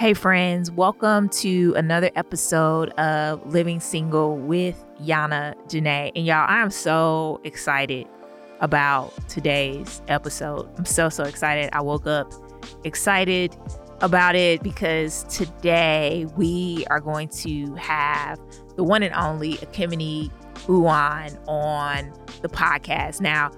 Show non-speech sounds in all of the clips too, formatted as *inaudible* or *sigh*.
Hey, friends, welcome to another episode of Living Single with Yana Janae. And y'all, I am so excited about today's episode. I'm so, so excited. I woke up excited about it because today we are going to have the one and only Ekemini Uwan on the podcast. Now,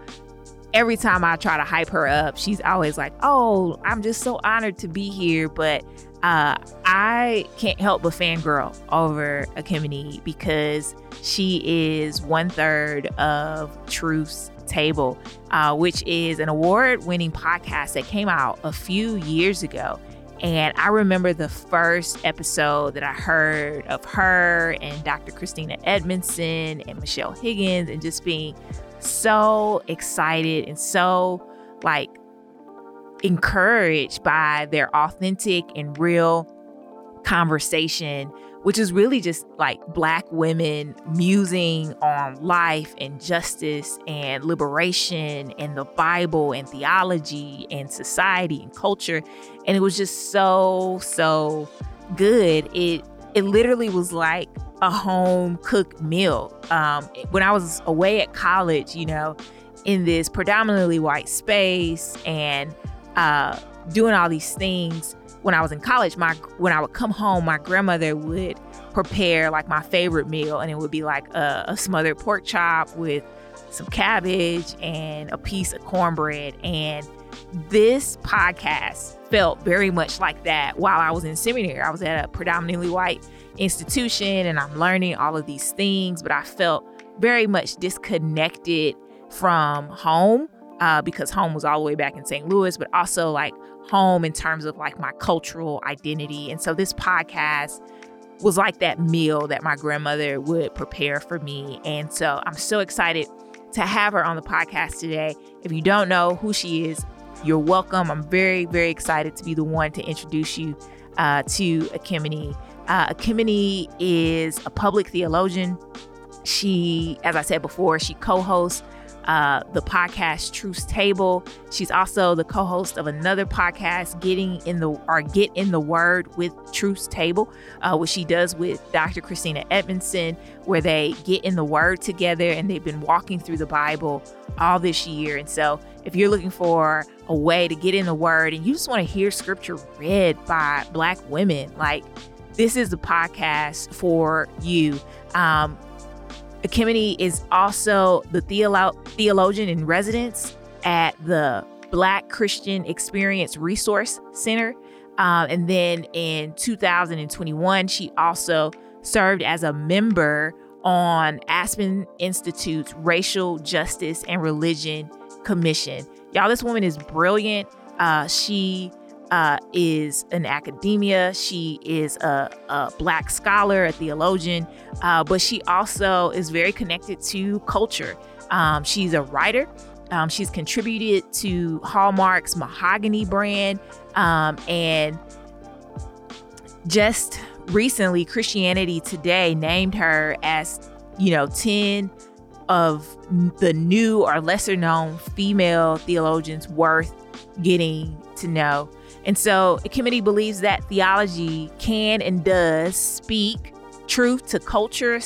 every time I try to hype her up, she's always like, Oh, I'm just so honored to be here. But uh, I can't help but fangirl over Ekemini because she is one third of Truth's Table, uh, which is an award winning podcast that came out a few years ago. And I remember the first episode that I heard of her and Dr. Christina Edmondson and Michelle Higgins, and just being so excited and so like encouraged by their authentic and real conversation, which is really just like Black women musing on life and justice and liberation and the Bible and theology and society and culture. And it was just so, so good. It it literally was like a home cooked meal. Um, when I was away at college, you know, in this predominantly white space and uh, doing all these things when I was in college, my when I would come home, my grandmother would prepare like my favorite meal, and it would be like a, a smothered pork chop with some cabbage and a piece of cornbread. And this podcast felt very much like that while I was in seminary. I was at a predominantly white institution and I'm learning all of these things, but I felt very much disconnected from home uh, because home was all the way back in St. Louis, but also like home in terms of like my cultural identity. And so this podcast was like that meal that my grandmother would prepare for me. And so I'm so excited to have her on the podcast today. If you don't know who she is, you're welcome. I'm very, very excited to be the one to introduce you uh, to Ekemini. Uh, Ekemini is a public theologian. She, as I said before, she co hosts uh, the podcast Truth's Table. She's also the co-host of another podcast, Getting in the or Get in the Word with Truth's Table, uh, which she does with Dr. Christina Edmondson, where they get in the Word together, and they've been walking through the Bible all this year. And so, if you're looking for a way to get in the Word and you just want to hear Scripture read by Black women, like this is the podcast for you. Um, Ekemini is also the theolo- theologian in residence at the Black Christian Experience Resource Center. Um, and then in 2021, she also served as a member on Aspen Institute's Racial Justice and Religion Commission. Y'all, this woman is brilliant. Uh, she uh, is an academia. She is a, a black scholar, a theologian, uh, but she also is very connected to culture. Um, she's a writer. Um, she's contributed to Hallmark's Mahogany brand. Um, and just recently, Christianity Today named her as, you know, 10 of the new or lesser known female theologians worth getting to know. And so Ekemini believes that theology can and does speak truth to culture,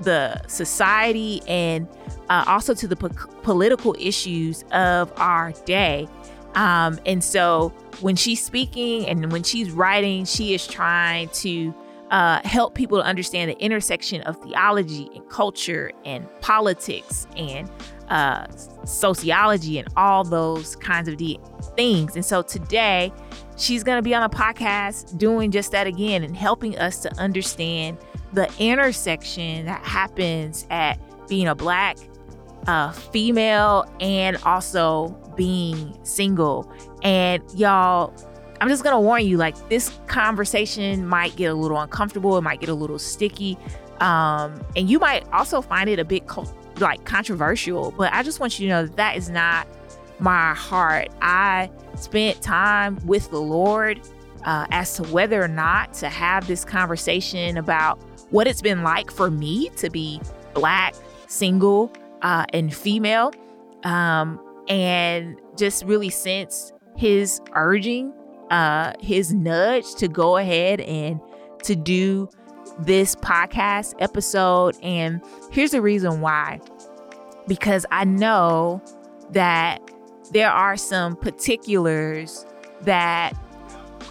the society, and uh, also to the po- political issues of our day. Um, and so when she's speaking and when she's writing, she is trying to uh, help people to understand the intersection of theology and culture and politics and uh, sociology and all those kinds of de- things. And so today, she's going to be on a podcast doing just that again and helping us to understand the intersection that happens at being a black uh, female and also being single. And y'all, I'm just gonna warn you, like this conversation might get a little uncomfortable, it might get a little sticky, um, and you might also find it a bit co- like controversial. But I just want you to know that that is not my heart. I spent time with the Lord uh, as to whether or not to have this conversation about what it's been like for me to be black, single, uh, and female, um, and just really sense His urging uh, his nudge to go ahead and to do this podcast episode. And here's the reason why because I know that there are some particulars that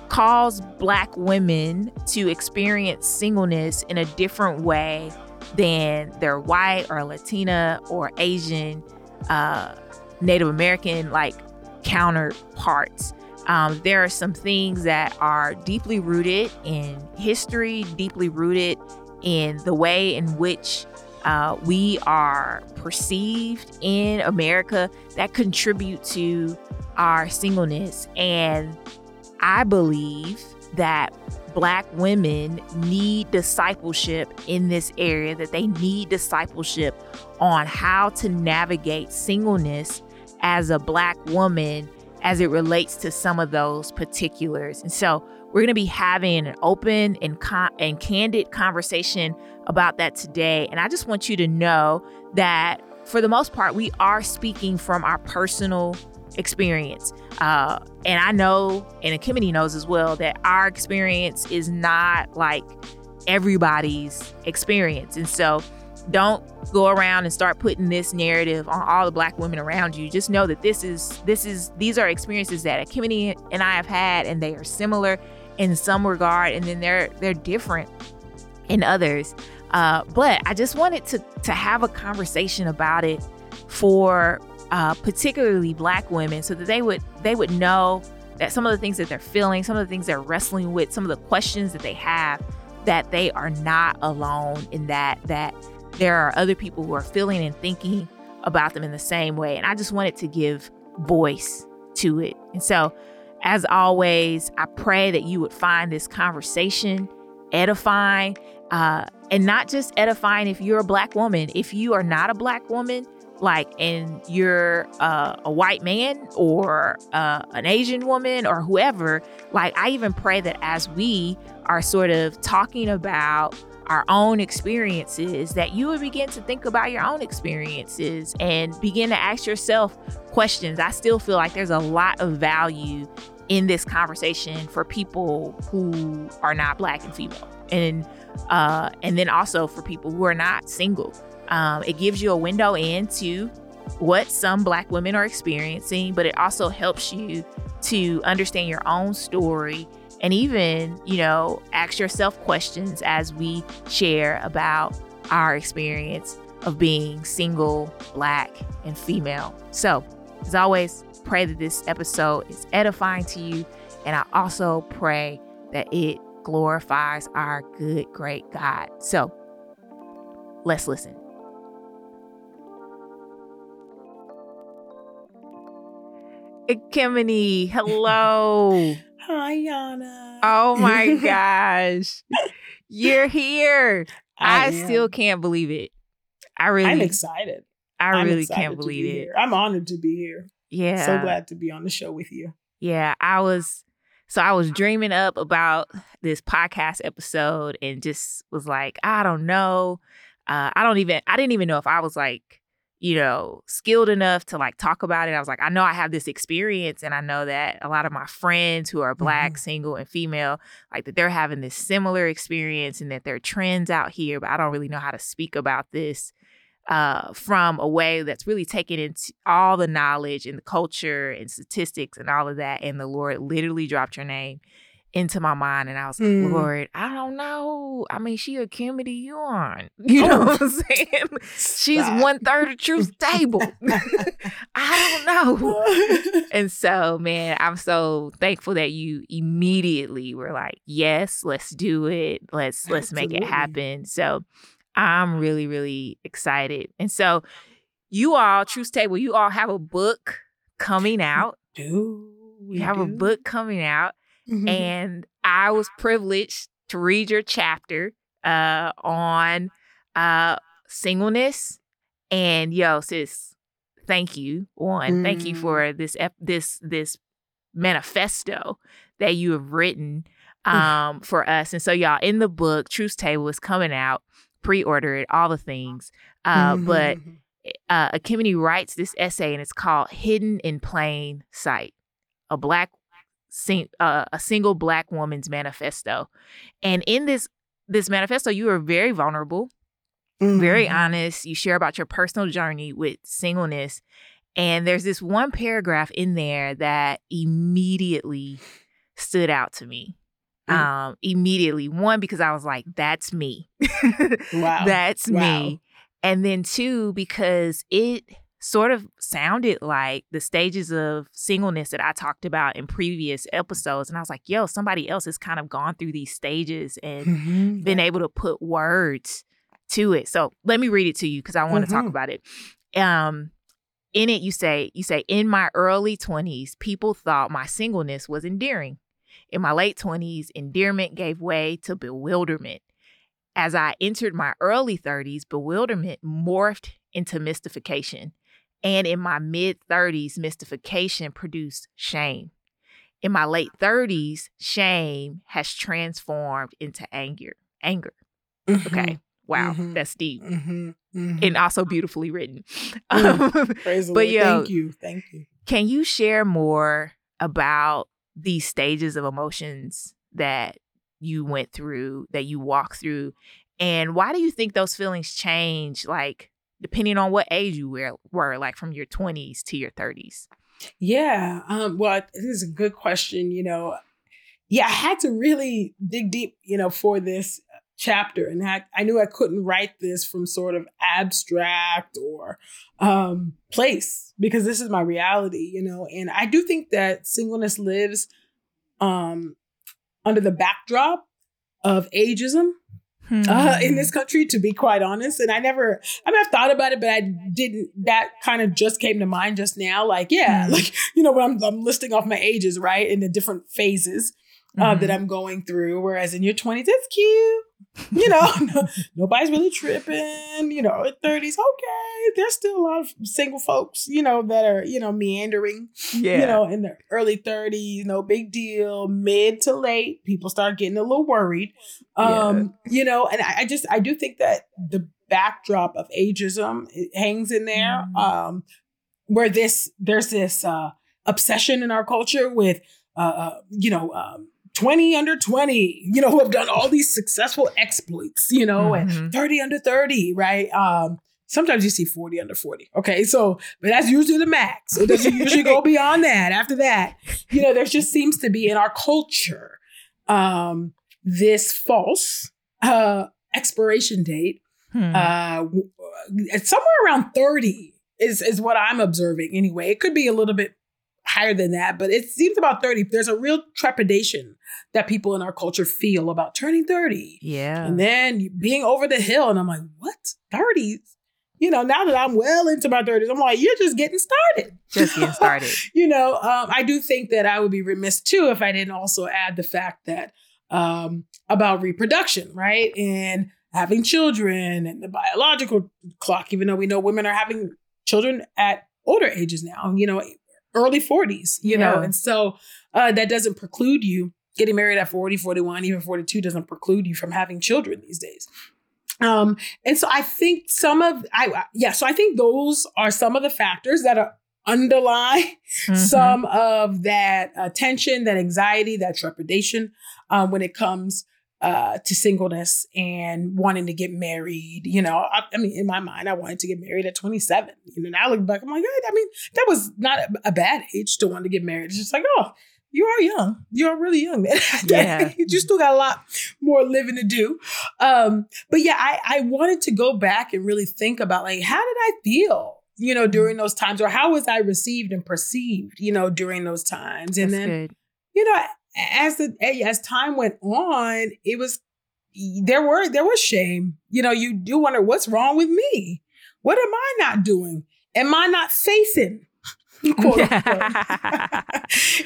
cause black women to experience singleness in a different way than their white or Latina or Asian, uh, Native American like counterparts. Um, there are some things that are deeply rooted in history, deeply rooted in the way in which uh, we are perceived in America that contribute to our singleness. And I believe that Black women need discipleship in this area, that they need discipleship on how to navigate singleness as a Black woman as it relates to some of those particulars. And so we're going to be having an open and, con- and candid conversation about that today. And I just want you to know that for the most part, we are speaking from our personal experience. Uh, and I know, and Kimmy knows as well, that our experience is not like everybody's experience. And so don't go around and start putting this narrative on all the black women around you. Just know that this is this is these are experiences that Kimmy and I have had and they are similar in some regard and then they're they're different in others. Uh, but I just wanted to to have a conversation about it for uh, particularly black women so that they would they would know that some of the things that they're feeling some of the things they're wrestling with some of the questions that they have that they are not alone in that that there are other people who are feeling and thinking about them in the same way and i just wanted to give voice to it. And so as always i pray that you would find this conversation edifying uh, and not just edifying if you're a black woman. If you are not a black woman like and you're uh, a white man or uh, an asian woman or whoever like i even pray that as we are sort of talking about our own experiences that you would begin to think about your own experiences and begin to ask yourself questions. I still feel like there's a lot of value in this conversation for people who are not black and female. And uh, and then also for people who are not single. Um, it gives you a window into what some Black women are experiencing, but it also helps you to understand your own story and even, you know, ask yourself questions as we share about our experience of being single, Black, and female. So, as always, pray that this episode is edifying to you. And I also pray that it glorifies our good, great God. So, let's listen. Kimini, hello. *laughs* Hi, Yana. Oh my *laughs* gosh. You're here. I, I still can't believe it. I really I'm excited. I really excited can't believe it. Here. I'm honored to be here. Yeah. So glad to be on the show with you. Yeah, I was so I was dreaming up about this podcast episode and just was like, I don't know. Uh, I don't even I didn't even know if I was like you know, skilled enough to like talk about it. I was like, I know I have this experience and I know that a lot of my friends who are black, mm-hmm. single, and female, like that they're having this similar experience and that there are trends out here, but I don't really know how to speak about this uh, from a way that's really taking into all the knowledge and the culture and statistics and all of that. And the Lord literally dropped your name into my mind and I was like, mm. Lord, I don't know. I mean, she a Kimmy Uwan. *laughs* You know oh. what I'm saying? She's one third of Truth Table. *laughs* *laughs* I don't know. and so, man, I'm so thankful that you immediately were like, yes, let's do it. Let's let's make it happen. So I'm really, really excited. And so you all, Truth Table, you all have a book coming out. Do we you have do? a book coming out. Mm-hmm. And I was privileged to read your chapter uh, on uh, singleness. And yo, sis, thank you. One, mm. thank you mm. for this this this manifesto that you have written um, for us. And so, y'all, in the book, Truth Table is coming out. Pre-order it, all the things. Uh, mm-hmm. But uh, Ekemini writes this essay, and it's called "Hidden in Plain Sight." A black sing, uh, a single black woman's manifesto. And in this this manifesto, you are very vulnerable, very Mhm. honest. You share about your personal journey with singleness. And there's this one paragraph in there that immediately stood out to me. Mm. Um, immediately. One, because I was like, that's me. *laughs* Wow. That's Wow. me. And then two, because it sort of sounded like the stages of singleness that I talked about in previous episodes. And I was like, yo, somebody else has kind of gone through these stages and Mhm. been able to put words to it. So let me read it to you because I want to talk Mhm. about it. Um, in it, you say, you say, in my early 20s, people thought my singleness was endearing. In my late 20s, endearment gave way to bewilderment. As I entered my early 30s, bewilderment morphed into mystification. And in my mid 30s, mystification produced shame. In my late 30s, shame has transformed into anger. Anger. Okay. Wow, Mhm. that's deep Mhm. Mhm. and also beautifully written. *laughs* Mm. Um, Praise but Lord. yo- Thank you. Thank you. can you share more about these stages of emotions that you went through, that you walked through, and why do you think those feelings change, like depending on what age you were, were like from your 20s to your 30s? Yeah. Um, well, this is a good question. You know, yeah, I had to really dig deep, you know, for this chapter. And I, I knew I couldn't write this from sort of abstract or um, place because this is my reality, you know. And I do think that singleness lives um, under the backdrop of ageism uh, in Hmm. this country, to be quite honest. And I never, I mean, I've thought about it, but I didn't, that kind of just came to mind just now. Like, yeah, Mm. *laughs* like, you know, when I'm, I'm listing off my ages, right, in the different phases uh, that Mhm. I'm going through. Whereas in your 20s, it's cute. You know, no- *laughs* *laughs* nobody's really tripping. You know, at 30s, okay, there's still a lot of single folks, you know, that are, you know, meandering yeah. you know, in the early 30s, no big deal. Mid to late, people start getting a little worried. Um, you know, and I, I just I do think that the backdrop of ageism hangs in there. Mhm. Um, where this there's this uh obsession in our culture with uh, uh you know um 20 under 20, you know, who have done all these successful exploits, you know, and Mhm. 30 under 30, right? Um, sometimes you see 40 under 40. Okay. So, but that's usually the max. It doesn't *laughs* usually go beyond that. After that, you know, there just seems to be in our culture um this false uh expiration date. Hmm. Uh it's somewhere around 30 is is what I'm observing anyway. It could be a little bit higher than that, but it seems about 30. There's a real trepidation that people in our culture feel about turning 30 yeah. and then being over the hill. And I'm like, what? 30s? You know, now that I'm well into my 30s, I'm like, you're just getting started. Just getting *laughs* started. you know, um, I do think that I would be remiss too if I didn't also add the fact that um, about reproduction, right? And having children and the biological clock, even though we know women are having children at older ages now, you know, early 40s, you know, and so uh, that doesn't preclude you getting married at 40, 41, even 42 doesn't preclude you from having children these days. Um, and so I think some of I yeah, so I think those are some of the factors that are underlie Mhm. some of that uh, tension, that anxiety, that trepidation um, when it comes uh, to singleness and wanting to get married. You know, I, I mean, in my mind, I wanted to get married at 27. You know, now I look back, I'm like, "Yeah, I mean, that was not a, a bad age to want to get married. It's just like, oh, you are young. You are really young, man. *laughs* Yeah. you still got a lot more living to do. Um, but yeah, I, I wanted to go back and really think about like, how did I feel? You know, during those times, or how was I received and perceived? You know, during those times, and That's then good. you know, as the as time went on, it was there were there was shame. You know, you do wonder what's wrong with me. What am I not doing? Am I not facing? *laughs*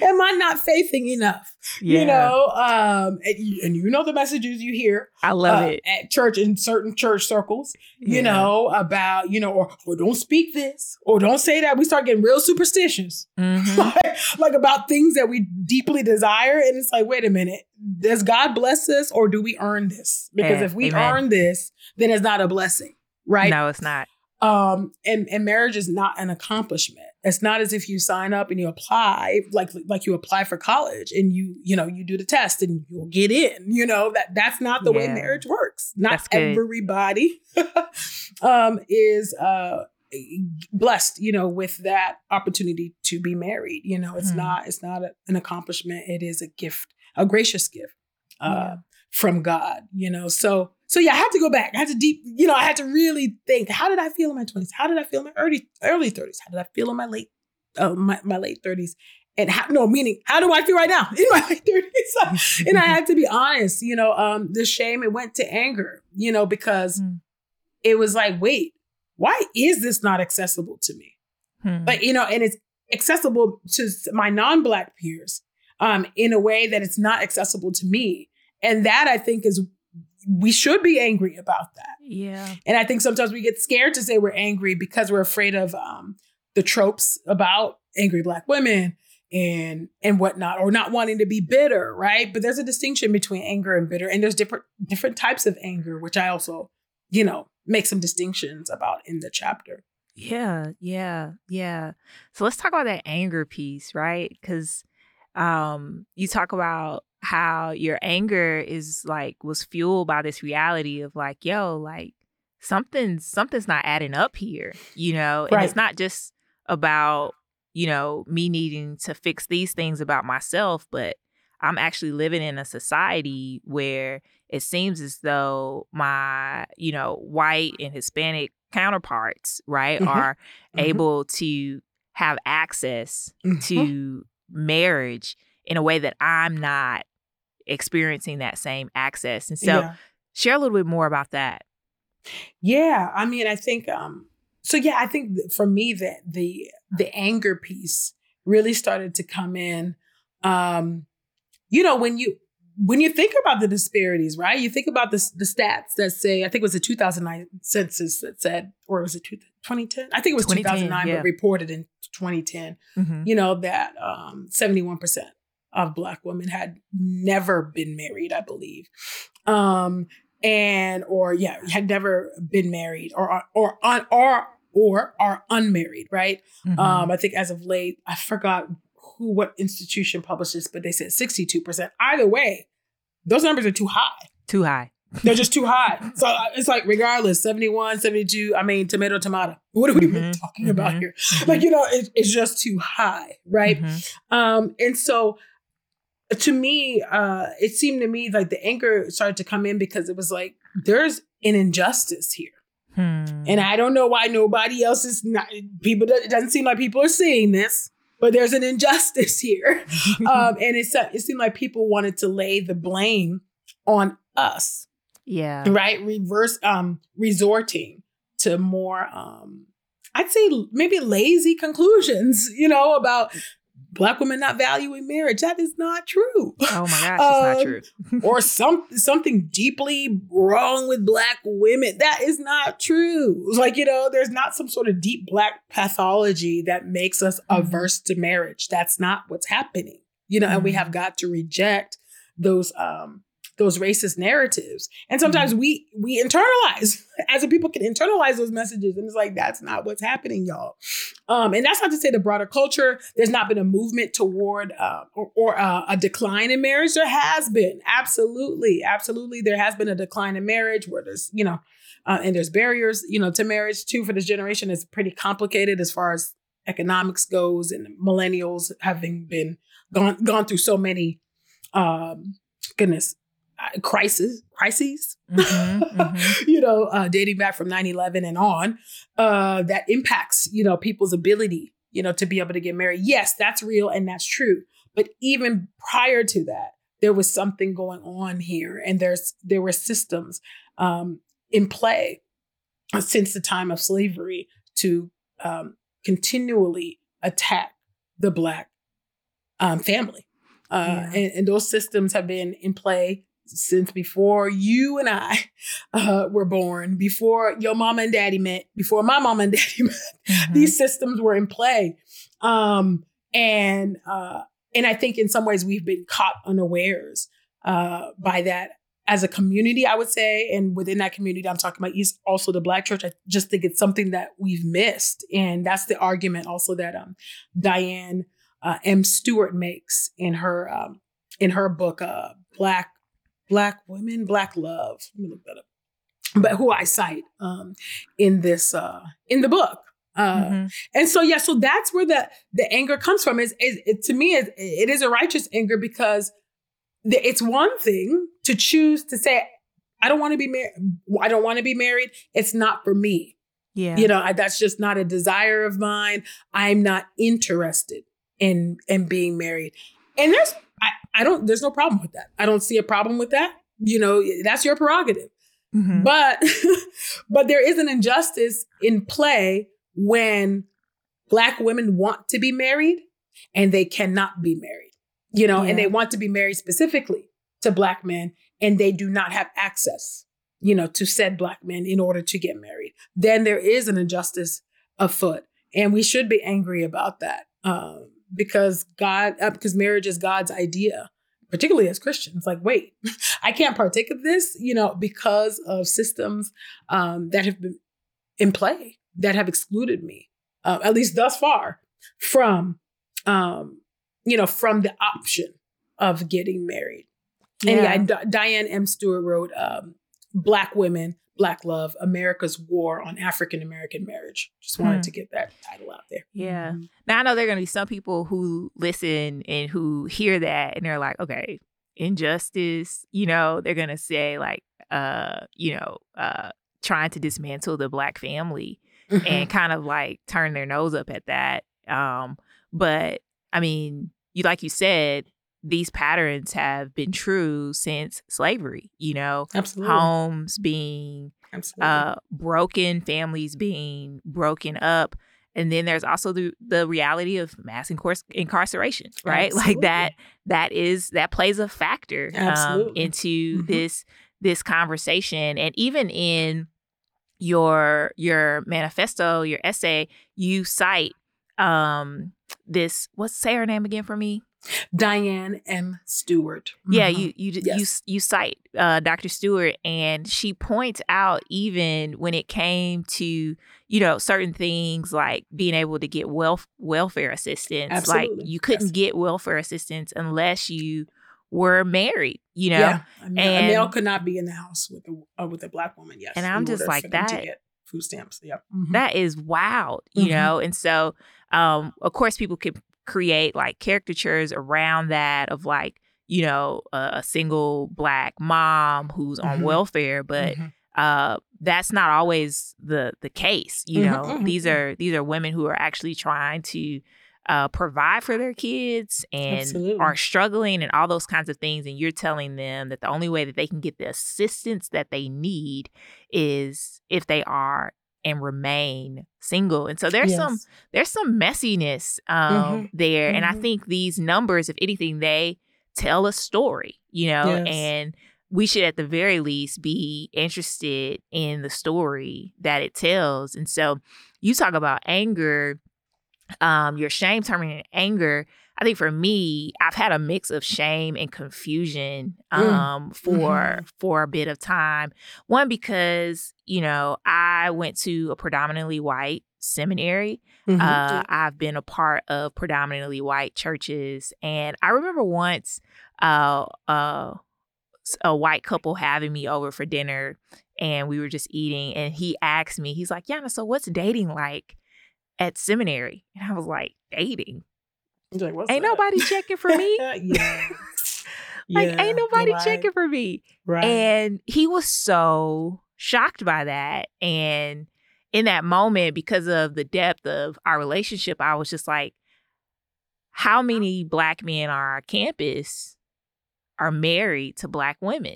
am I not faithing enough? yeah. You know, um, and, you, and you know the messages you hear I love uh, it. at church in certain church circles. You Yeah. know about you know, or or don't speak this, or don't say that. We start getting real superstitious Mhm. *laughs* like, like about things that we deeply desire. And it's like, wait a minute, does God bless us or do we earn this? Because Eh, if we amen. earn this, then it's not a blessing, right? No, it's not. Um, and, and marriage is not an accomplishment. It's not as if you sign up and you apply like like you apply for college and you you know you do the test and you'll get in. You know that that's not the yeah. way marriage works. Not everybody *laughs* um, is uh, blessed, you know, with that opportunity to be married. You know, it's hmm. not it's not a, an accomplishment. It is a gift, a gracious gift uh, yeah. from God. You know, so so yeah, I had to go back. I had to deep, you know, I had to really think, how did I feel in my 20s? How did I feel in my early early 30s? How did I feel in my late uh, my, my late 30s? And how, no, meaning, how do I feel right now in my *laughs* late 30s? *laughs* and I had to be honest, you know, um, the shame, it went to anger, you know, because mm. it was like, wait, why is this not accessible to me? Hmm. But, you know, and it's accessible to my non-black peers um, in a way that it's not accessible to me. And that I think is we should be angry about that. Yeah. And I think sometimes we get scared to say we're angry because we're afraid of um, the tropes about angry black women and and whatnot, or not wanting to be bitter, right? But there's a distinction between anger and bitter, and there's different different types of anger, which I also, you know, make some distinctions about in the chapter. Yeah, yeah, yeah. So let's talk about that anger piece, right? Because um, you talk about how your anger is like was fueled by this reality of like, yo, like something's something's not adding up here, you know? And right. it's not just about, you know, me needing to fix these things about myself, but I'm actually living in a society where it seems as though my, you know, white and Hispanic counterparts, right, mm-hmm. are mm-hmm. able to have access mm-hmm. to marriage in a way that I'm not experiencing that same access. And so yeah. share a little bit more about that. Yeah, I mean, I think um so yeah, I think for me that the the anger piece really started to come in um you know when you when you think about the disparities, right? You think about the, the stats that say, I think it was the 2009 census that said, or was it 2010? I think it was 2009, yeah. but reported in 2010, mm-hmm. you know, that um, 71% of black women had never been married, I believe. Um, and or yeah, had never been married or or on or or are unmarried, right? Mm-hmm. Um, I think as of late, I forgot who what institution published this, but they said 62%. Either way, those numbers are too high. Too high. They're just too high. So uh, it's like, regardless, 71, 72, I mean, tomato, tomato. What are we mm-hmm. even talking mm-hmm. about here? Mm-hmm. Like, you know, it, it's just too high, right? Mm-hmm. Um, and so to me, uh, it seemed to me like the anger started to come in because it was like there's an injustice here. Hmm. And I don't know why nobody else is not people. It doesn't seem like people are seeing this, but there's an injustice *laughs* here, *laughs* um, and it it seemed like people wanted to lay the blame on us. Yeah, right. Reverse um, resorting to more um, I'd say maybe lazy conclusions, *laughs* you know, about black women not valuing marriage. That is not true. Oh my gosh, um, it's not true. or *laughs* some something deeply wrong with black women. That is not true. Like, you know, there's not some sort of deep black pathology that makes us mm-hmm. averse to marriage. That's not what's happening. You know, mm-hmm. and we mm-hmm. have got to reject those um those racist narratives. And sometimes mm-hmm. we we internalize *laughs* as a people can internalize those messages. And it's like, that's not what's happening, y'all. Um, and that's not to say the broader culture, there's not been a movement toward uh, or, or uh, a decline in marriage. There has been. Absolutely. Absolutely. There has been a decline in marriage where there's, you know, uh, and there's barriers, you know, to marriage too for this generation. It's pretty complicated as far as economics goes and millennials having been gone gone through so many um goodness crisis crises mm-hmm, *laughs* mm-hmm. you know uh, dating back from 9-11 and on uh, that impacts you know people's ability you know to be able to get married yes that's real and that's true but even prior to that there was something going on here and there's there were systems um, in play since the time of slavery to um, continually attack the black um, family uh, yeah. and, and, those systems have been in play since before you and I *laughs* uh, were born, before your mama and daddy met, before my mama and *laughs* daddy met, mm-hmm. these systems were in play. Um, and uh, and I think in some ways we've been caught unawares uh, by that as a community, I would say, and within that community, I'm talking about East, also the Black church. I just think it's something that we've missed, and that's the argument also that um, Dianne uh, M. Stewart makes in her um, in her book, uh, Black Black Women, Black Love. Let me look that up. But who I cite um, in this uh, in the book. Uh, mm-hmm. And so yeah, so that's where the the anger comes from. Is, is it, to me it, it is a righteous anger because the, it's one thing to choose to say I don't want to be married. I don't want to be married. It's not for me. Yeah, you know I, that's just not a desire of mine. I'm not interested in in being married. And there's I, I don't there's no problem with that. I don't see a problem with that. You know that's your prerogative. Mm-hmm. But *laughs* but there is an injustice in play when black women want to be married and they cannot be married, you know, yeah. and they want to be married specifically to black men and they do not have access, you know, to said black men in order to get married. Then there is an injustice afoot. And we should be angry about that um, because God, uh, because marriage is God's idea particularly as Christians, like, wait, *laughs* I can't partake of this, you know, because of systems um, that have been in play that have excluded me, uh, at least thus far, from um, you know, from the option of getting married. Yeah. And yeah, D- Dianne M. Stewart wrote um, Black Women, Black Love, America's War on African American Marriage. Just wanted hmm. to get that title out there. Yeah. Mm-hmm. Now I know there are going to be some people who listen and who hear that and they're like, okay, injustice, you know, they're going to say like, uh, you know, uh, trying to dismantle the black family mm-hmm. and kind of like turn their nose up at that. Um, but I mean, you like you said, these patterns have been true since slavery, you know, Absolutely. homes being uh, broken, families being broken up. And then there's also the, the reality of mass incar- incarceration, right? Absolutely. *laughs* Like that, that is, that plays a factor um, into mm-hmm. this, this conversation. And even in your your manifesto, your essay, you cite um this what's say her name again for me? Dianne M. Stewart. Yeah, mm-hmm. you you yes. you you cite uh, Dr. Stewart, and she points out even when it came to you know certain things like being able to get wealth welfare assistance. Absolutely. Like you couldn't yes. get welfare assistance unless you were married, you know. Yeah, a male, and, a male could not be in the house with a uh, with a black woman. Yes, and I'm just like that. food stamps. Yep. Mm-hmm. That is wild, you mm-hmm. know. And so, um, of course, people could create like caricatures around that of like you know a, a single black mom who's on mm-hmm. welfare, but mm-hmm. uh, that's not always the the case. You mm-hmm, know, mm-hmm, these are these are women who are actually trying to uh, provide for their kids and Absolutely. are struggling and all those kinds of things. And you're telling them that the only way that they can get the assistance that they need is if they are and remain single. And so there's yes. some there's some messiness um, mm-hmm. there. Mm-hmm. And I mm-hmm. think these numbers, if anything, they tell a story, you know, yes. and we should at the very least be interested in the story that it tells. And so you talk about anger um, your shame turning into anger. I think for me, I've had a mix of shame and confusion mm, um, mm. for mm-hmm. for a bit of time. One because you know I went to a predominantly white seminary. Mm-hmm. Uh, I've been a part of predominantly white churches, and I remember once uh, uh, a white couple having me over for dinner, and we were just eating, and he asked me, he's like, "Yana, so what's dating like?" at seminary. And I was like, dating. Like, ain't that? nobody checking for me. *laughs* yeah. *laughs* like, yeah, ain't nobody right. checking for me. Right. And he was so shocked by that. And in that moment, because of the depth of our relationship, I was just like, how many black men on our campus are married to black women?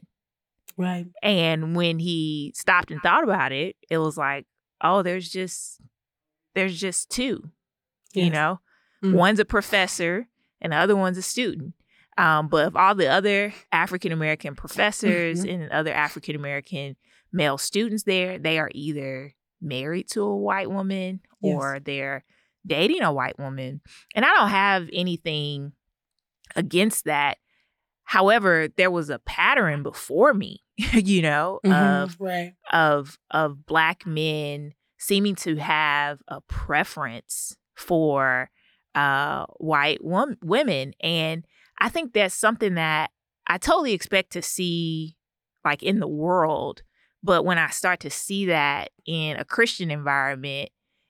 Right. And when he stopped and thought about it, it was like, oh, there's just there's just two. Yes. You know, mm-hmm. one's a professor and the other one's a student. Um, but of all the other African American professors mm-hmm. and other African American male students there, they are either married to a white woman yes. or they're dating a white woman. And I don't have anything against that. However, there was a pattern before me *laughs* you know, Mhm, of right. of of black men seeming to have a preference for uh white wom- women and i think that's something that i totally expect to see like in the world but when i start to see that in a christian environment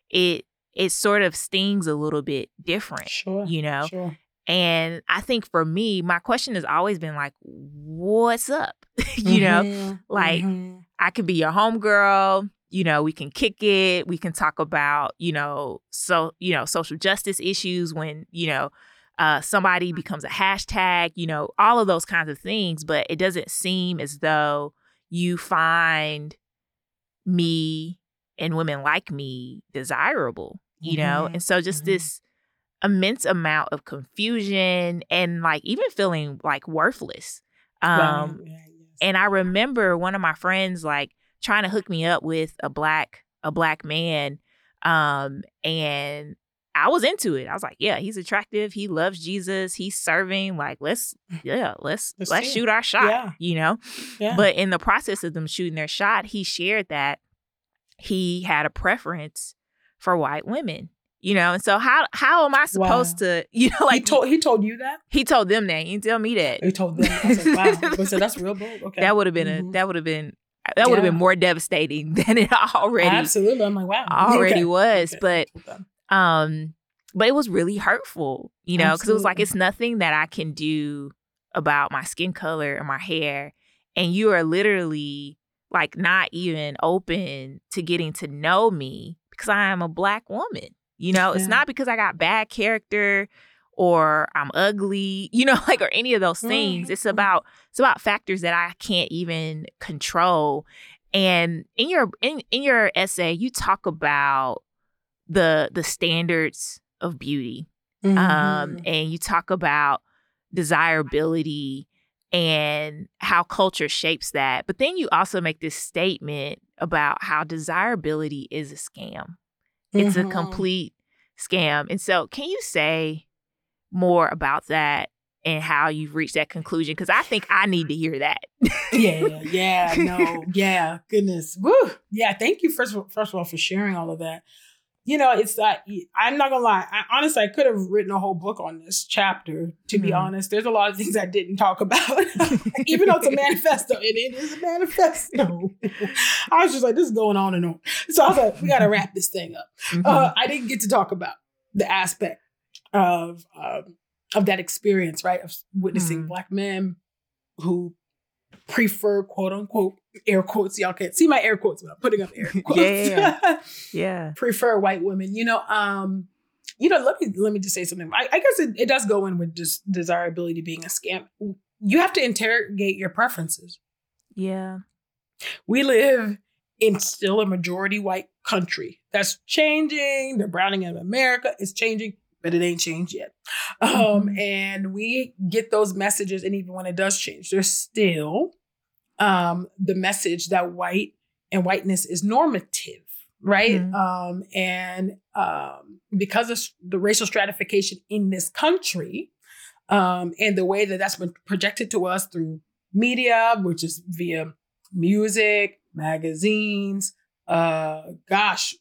it it sort of stings a little bit different Sure. you know Sure. and i think for me my question has always been like what's up *laughs* you know Mhm, like, mhm. I can be your homegirl. You know, we can kick it. We can talk about, you know, so you know, social justice issues when you know uh, somebody becomes a hashtag. You know, all of those kinds of things. But it doesn't seem as though you find me and women like me desirable. You know, Mhm, and so just mhm. this immense amount of confusion and like even feeling like worthless. Um, Right, yeah, yes. and I remember one of my friends like trying to hook me up with a black a black man um and I was into it. I was like, yeah, he's attractive. He loves Jesus. He's serving. Like, let's *laughs* yeah, let's Let's let's, shoot our shot, Yeah. you know? yeah. But in the process of them shooting their shot, he shared that he had a preference for white women. You know, and so how how am I supposed to, *laughs* you know, like he told he told you that. he told them that. He didn't tell me that. He told them. I was like, wow. *laughs* So that's real bold. Okay. That would have been Mhm. a that would have been that would have been more devastating *laughs* than it already Absolutely. I'm like, wow. *laughs* already Okay. was. Okay. But um but it was really hurtful, you know, because it was like it's nothing that I can do about my skin color or my hair. And you are literally like not even open to getting to know me because I am a black woman. You know, it's not because I got bad character or I'm ugly, you know, *laughs* like or any of those things. Mhm. It's about it's about factors that I can't even control. And in your in, in your essay, you talk about the the standards of beauty. Um, Mhm. and you talk about desirability and how culture shapes that. But then you also make this statement about how desirability is a scam. It's a Mhm. complete scam. And so, can you say more about that and how you've reached that conclusion? Because I think I need to hear that. yeah, yeah, no, *laughs* yeah, goodness, woo, yeah. Thank you first, of all- first of all, for sharing all of that. You know, it's that I'm not gonna lie. I, honestly, I could have written a whole book on this chapter. To be Mhm. honest, there's a lot of things I didn't talk about, *laughs* even though it's a manifesto, and it is a manifesto. *laughs* I was just like, this is going on and on. So I was like, we got to wrap this thing up. Mhm. Uh, I didn't get to talk about the aspect of um, of that experience, right? Of witnessing Mhm. black men who prefer quote unquote air quotes. Y'all can't see my air quotes, but I'm putting up air *laughs* quotes. Yeah. *laughs* yeah. prefer white women. You know, um, you know, let me let me just say something. I, I guess it, it does go in with just desirability being a scam. You have to interrogate your preferences. Yeah. We live in still a majority white country. That's changing. The browning of America is changing, but it ain't changed yet. Um, Mhm. and we get those messages, and even when it does change, there's still um, the message that white and whiteness is normative, right? Mhm. Um, and um, because of the racial stratification in this country, um, and the way that that's been projected to us through media, which is via music, magazines, uh, gosh,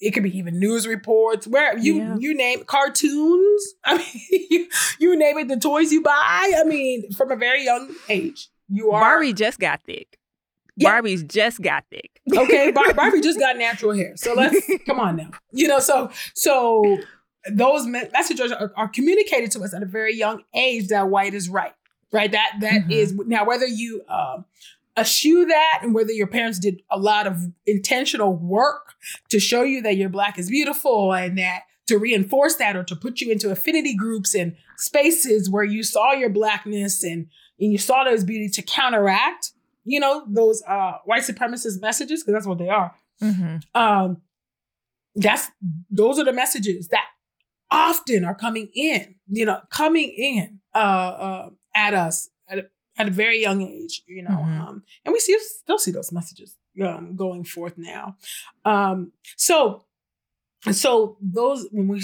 it could be even news reports, where you Yeah. you name cartoons. *laughs* I mean, you, *laughs* you name it, the toys you buy. I mean, from a very young age, you are Barbie just got thick. Yeah. Barbie's just got thick. *laughs* okay. Bar- Barbie just got natural hair, so let's come on now. You know, so so those messages are, are communicated to us at a very young age that white is right, right? That that Mhm. is now whether you um, eschew that and whether your parents did a lot of intentional work to show you that your black is beautiful and that to reinforce that or to put you into affinity groups and spaces where you saw your blackness and, and you saw those beauty to counteract you know those uh white supremacist messages because that's what they are Mhm. um that's those are the messages that often are coming in you know coming in uh, uh at us at at a very young age you know Mhm. um and we see still see those messages um going forth now um so so those when we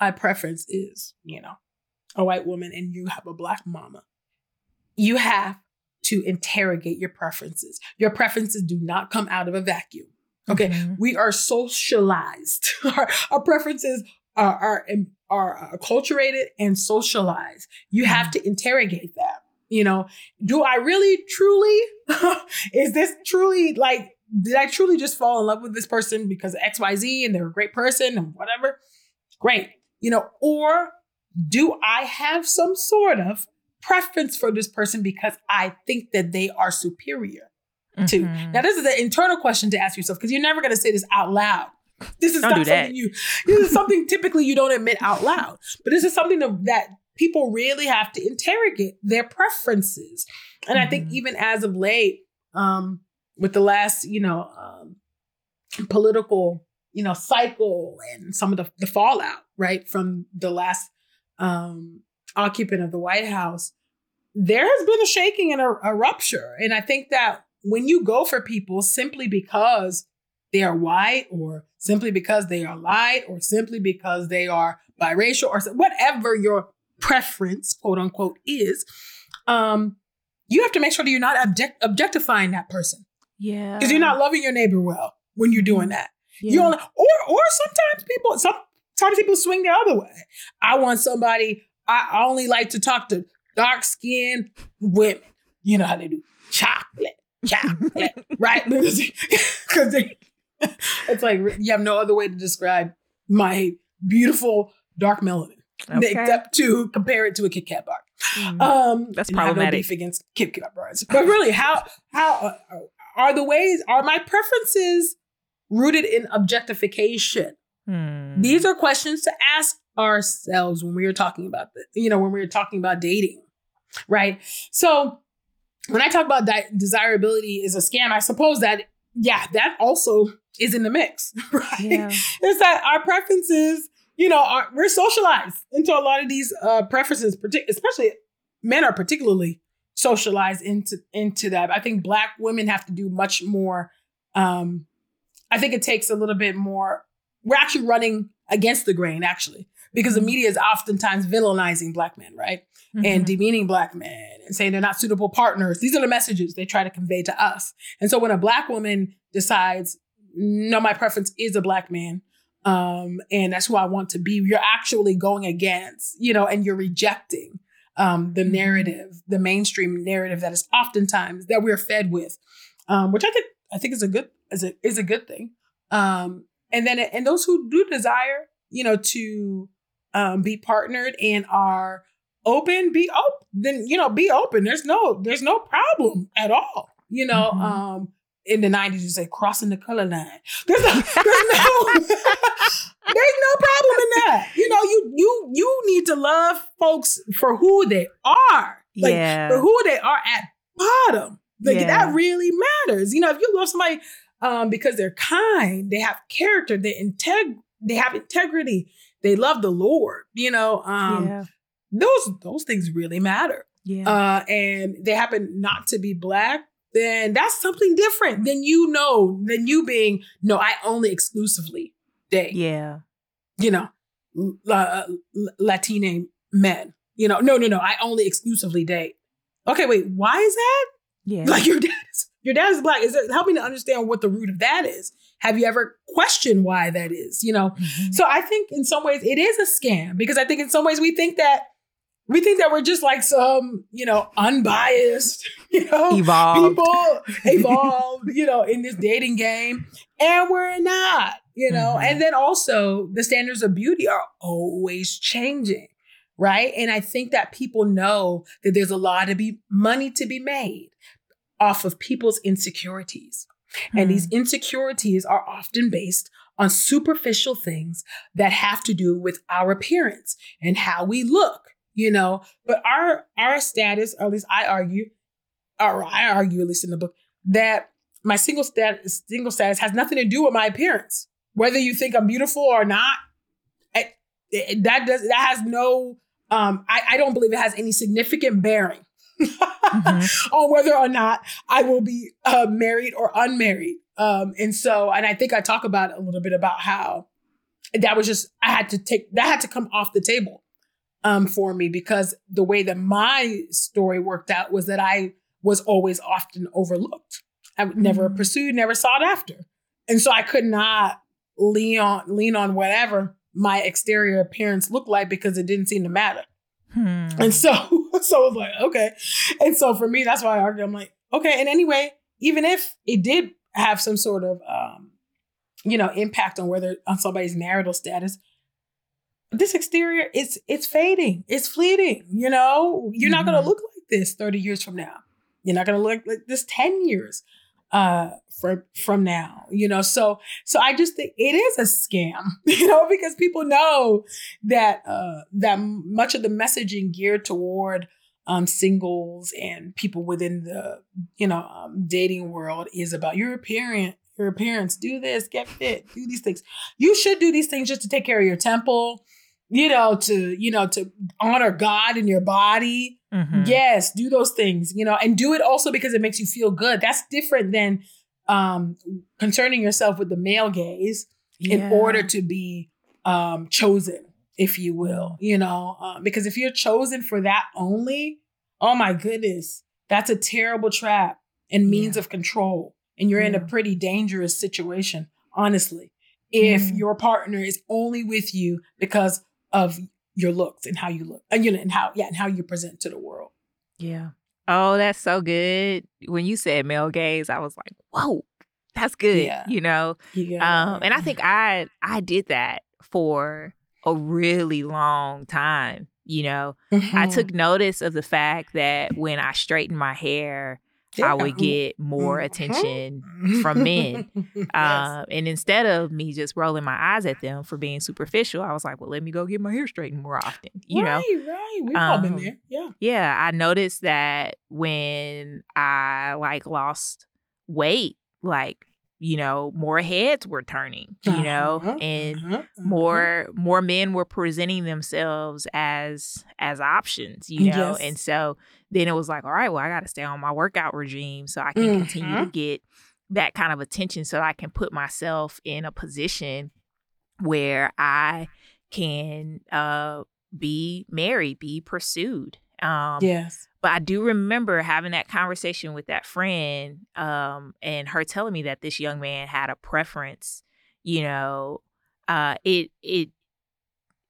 my preference is you know a white woman and you have a black mama you have to interrogate your preferences. Your preferences do not come out of a vacuum. Okay, Mhm. we are socialized. *laughs* our, our preferences are, are are acculturated and socialized. You have to interrogate that. You know, do I really truly *laughs* is this truly like did I truly just fall in love with this person because of XYZ and they're a great person and whatever? Great. You know, or do I have some sort of preference for this person because I think that they are superior? to. Mhm. Now, this is an internal question to ask yourself because you're never going to say this out loud. This is Don't not do that. something you. This is something typically you don't admit out loud, but this is something that people really have to interrogate their preferences. And I think Mhm. even as of late, um, with the last, you know, um, political, you know, cycle and some of the, the fallout, right, from the last um, occupant of the White House, there has been a shaking and a, a rupture. And I think that when you go for people simply because they are white or simply because they are light or simply because they are biracial or whatever your preference, quote unquote, is, um, you have to make sure that you're not object- objectifying that person Yeah. because you're not loving your neighbor well when you're doing that. Yeah. You only, or or sometimes people sometimes people swing the other way. I want somebody. I only like to talk to dark skinned women. You know how they do chocolate, chocolate, *laughs* right? *laughs* Because it's like you have no other way to describe my beautiful dark melanin Okay. except to compare it to a Kit Kat bar. Mhm. Um, That's and I no problematic. beef against Kit Kat bars, but really, how how uh, are the ways are my preferences rooted in objectification? Hmm. These are questions to ask ourselves when we are talking about the, you know, when we are talking about dating, right? So when I talk about di- desirability is a scam, I suppose that yeah, that also is in the mix, *laughs* right? Yeah. It's that our preferences, you know, are, we're socialized into a lot of these uh, preferences, especially men are particularly socialized into into that. I think black women have to do much more. Um, I think it takes a little bit more. We're actually running against the grain, actually, because the media is oftentimes villainizing black men, right? and Mhm. demeaning black men and saying they're not suitable partners. These are the messages they try to convey to us. And so when a black woman decides, no, my preference is a black man, um, and that's who I want to be, you're actually going against, you know, and you're rejecting um, the Mhm. narrative, the mainstream narrative that is oftentimes that we're fed with, um, which I think I think is a good is a is a good thing. Um, and then and those who do desire, you know, to um, be partnered and are open be open then you know be open there's no there's no problem at all you know Mhm. um in the 90s you say crossing the color line there's no there's no *laughs* there's no problem in that you know you you you need to love folks for who they are like yeah. for who they are at bottom like Yeah. that really matters you know if you love somebody um because they're kind they have character they integ they have integrity they love the lord you know um yeah. those those things really matter. Yeah. Uh, and they happen not to be black, then that's something different than you know, than you being, no, I only exclusively date, yeah. you know, l- uh, l- Latine men. You know, no, no, no, I only exclusively date. Okay, wait, why is that? Yeah. Like your dad is, your dad is black. Is it help me to understand what the root of that is? Have you ever questioned why that is? You know, Mhm. so I think in some ways it is a scam because I think in some ways we think that we think that we're just like some, you know, unbiased, *laughs* you know, Evolved. people *laughs* evolved, you know, in this dating game, and we're not, you know. Mhm. And then also the standards of beauty are always changing, right? And I think that people know that there's a lot of be money to be made off of people's insecurities. And these insecurities are often based on superficial things that have to do with our appearance and how we look, you know. But our our status, or at least I argue, or I argue at least in the book, that my single status single status has nothing to do with my appearance. Whether you think I'm beautiful or not, it- it- that does that has no um I, I don't believe it has any significant bearing Mhm. *laughs* on whether or not I will be uh, married or unmarried. Um, and so, and I think I talk about a little bit about how that was just I had to take that had to come off the table um, for me because the way that my story worked out was that I was always often overlooked. I never mm. pursued, never sought after. And so I could not lean on lean on whatever my exterior appearance looked like because it didn't seem to matter. Hmm. And so *laughs* so I was like, okay. And so for me, that's why I argue. I'm like, okay. And anyway, even if it did have some sort of um, you know, impact on whether on somebody's marital status, this exterior it's it's fading it's fleeting you know? You're not mm-hmm. going to look like this 30 years from now. You're not going to look like this 10 years uh from from now you know? So so i just think it is a scam *laughs* you know because people know that uh that much of the messaging geared toward um singles and people within the you know um, dating world is about your appearance your appearance do this get fit do these things. You should do these things just to take care of your temple you know, to, you know, to honor God in your body. Mm-hmm. Yes, do those things, you know, and do it also because it makes you feel good. That's different than um concerning yourself with the male gaze yeah. in order to be um chosen, if you will, you know, uh, because if you're chosen for that only, oh my goodness, that's a terrible trap and means yeah. of control. And you're yeah. in a pretty dangerous situation, honestly if mm. your partner is only with you because of your looks and how you look and you know and how yeah and how you present to the world yeah oh that's so good when you said male gaze i was like whoa that's good yeah. you know yeah. um and i think i i did that for a really long time you know mm-hmm. i took notice of the fact that when i straightened my hair yeah. I would get more mm-hmm. attention from men. *laughs* yes. uh, and instead of me just rolling my eyes at them for being superficial, I was like, well, let me go get my hair straightened more often. You right, know? Right, We've um, all been um, there. Yeah. Yeah. I noticed that when I like lost weight, like you know more heads were turning you uh-huh, know uh-huh, and uh-huh, more more men were presenting themselves as as options you know yes. and so then it was like all right well i got to stay on my workout regime so i can continue to mm-hmm. get that kind of attention so i can put myself in a position where i can uh be married be pursued um yes but I do remember having that conversation with that friend um, and her telling me that this young man had a preference. You know, uh, it it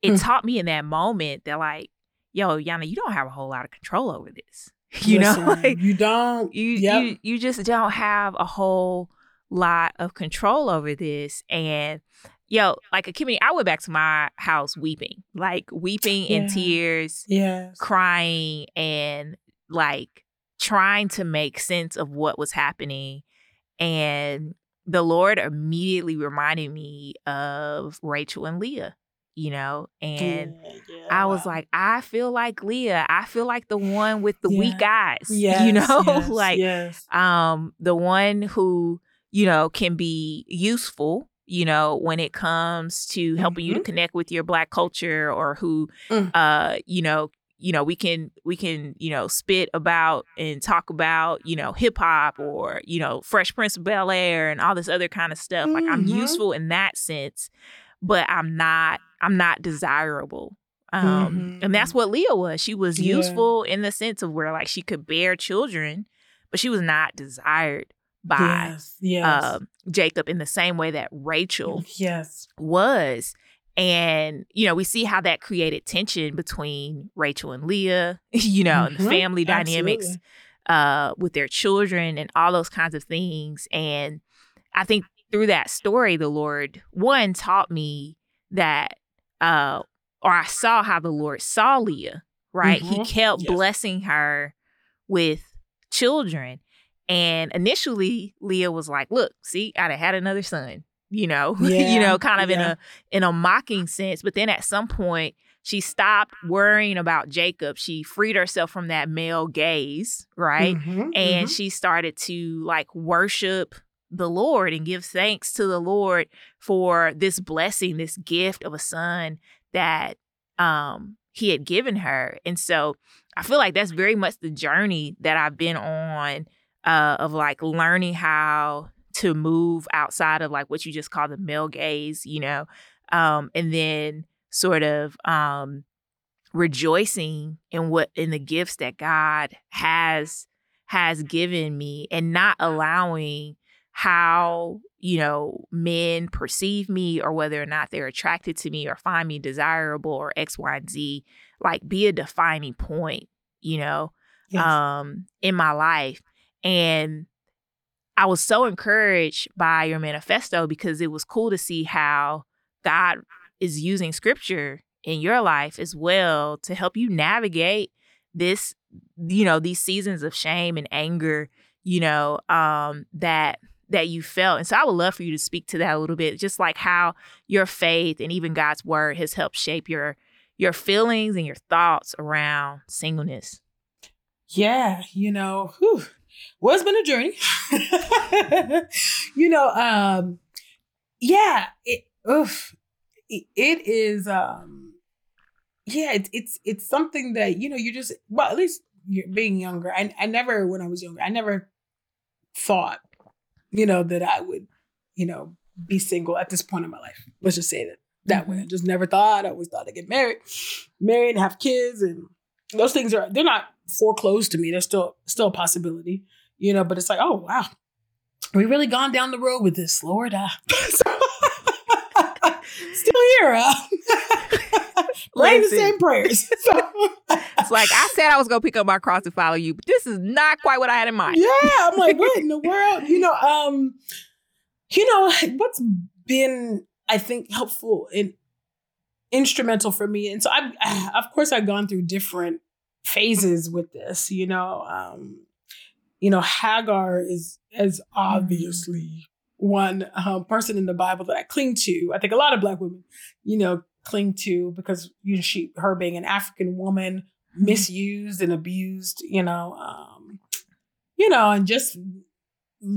it mm. taught me in that moment that like, yo, Yana, you don't have a whole lot of control over this. *laughs* You *laughs* Listen, know, like, you don't. You yep. you you just don't have a whole lot of control over this, and yo, like Ekemini, I went back to my house weeping, like weeping yeah. in tears, yes. crying, and like trying to make sense of what was happening. And the Lord immediately reminded me of Rachel and Leah, you know, and yeah, yeah, I was wow. like, I feel like Leah. I feel like the one with the yeah. weak eyes, *laughs* yes, you know, yes, like yes. um the one who you know can be useful you know, when it comes to helping mm-hmm. you to mm-hmm. connect with your black culture or who mm. uh, you know, you know, we can we can, you know, spit about and talk about, you know, hip hop or, you know, Fresh Prince of Bel Air and all this other kind of stuff. Mm-hmm. Like I'm mm-hmm. useful in that sense, but I'm not I'm not desirable. Um, mm-hmm. and that's what Leah was. She was yeah. useful in the sense of where like she could bear children, but she was not desired by yes, yes. Uh, Jacob in the same way that Rachel yes. was. And, you know, we see how that created tension between Rachel and Leah, *laughs* you know, mm-hmm. and the family dynamics uh, with their children and all those kinds of things. And I think through that story, the Lord, one, taught me that, uh, or I saw how the Lord saw Leah, right? Mm-hmm. He kept yes. blessing her with children. And initially, Leah was like, "Look, see, I'd have had another son." You know, *laughs* yeah, you know, kind of yeah. in a in a mocking sense. But then at some point, she stopped worrying about Jacob. She freed herself from that male gaze, right? Mm-hmm, and mm-hmm. she started to like worship the Lord and give thanks to the Lord for this blessing, this gift of a son that um he had given her. And so I feel like that's very much the journey that I've been on uh, of like learning how to move outside of like what you just call the male gaze, you know, um, and then sort of um, rejoicing in what in the gifts that God has has given me and not allowing how, you know, men perceive me or whether or not they're attracted to me or find me desirable or X, Y, and Z, like be a defining point, you know, yes. um, in my life. And I was so encouraged by your manifesto because it was cool to see how God is using scripture in your life as well to help you navigate this you know these seasons of shame and anger you know um that that you felt. And so i would love for you to speak to that a little bit just like how your faith and even god's word has helped shape your your feelings and your thoughts around singleness. Yeah you know whew, well it's been a journey. *laughs* You know um yeah it oof, it is um yeah it's it's it's something that you know you just well at least being younger. I, I never when i was younger i never thought you know that i would you know be single at this point in my life. Let's just say that that mm-hmm. way i just never thought i always thought i'd get married married and have kids and those things are they're not foreclosed to me they're still still a possibility you know but it's like oh wow we really gone down the road with this lord uh, *laughs* still here *laughs* huh? praying the same prayers. *laughs* it's like I said I was gonna pick up my cross and follow you, but this is not quite what I had in mind. Yeah, I'm like, what in the world? You know, um, you know what's been I think helpful and instrumental for me, and so I've, *sighs* of course, I've gone through different phases with this. You know, um, you know, Hagar is as obviously one um, person in the Bible that I cling to. I think a lot of Black women, you know, cling to because you know, she her being an African woman mm-hmm. misused and abused, you know, um, you know, and just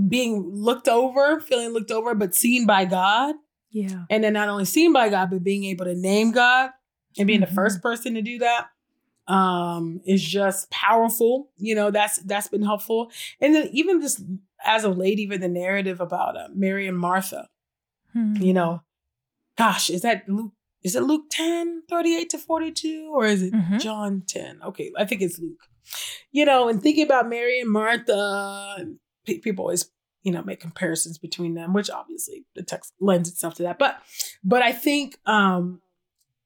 being looked over, feeling looked over, but seen by God. Yeah. And then not only seen by God, but being able to name God and being mm-hmm. the first person to do that um is just powerful you know that's that's been helpful and then even just as of late even the narrative about uh, mary and martha mm-hmm. you know gosh is that luke is it Luke 10, 38 to 42? Or is it mm-hmm. John 10? Okay, I think it's Luke. You know, and thinking about Mary and Martha, people always, you know, make comparisons between them, which obviously the text lends itself to that. But but I think um,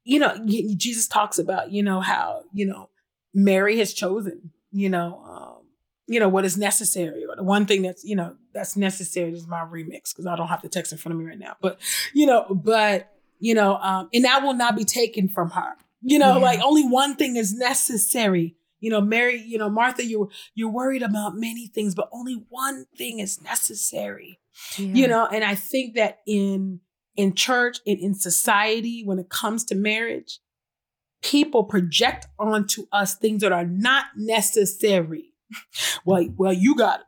you know, Jesus talks about, you know, how, you know, Mary has chosen, you know, um, you know, what is necessary or the one thing that's, you know, that's necessary is my remix because I don't have the text in front of me right now. But, you know, but you know, um, and that will not be taken from her. You know, yeah. like only one thing is necessary. You know, Mary, you know, Martha, you're you're worried about many things, but only one thing is necessary. Yeah. You know, and I think that in in church and in society, when it comes to marriage, people project onto us things that are not necessary. *laughs* well, well, you got it.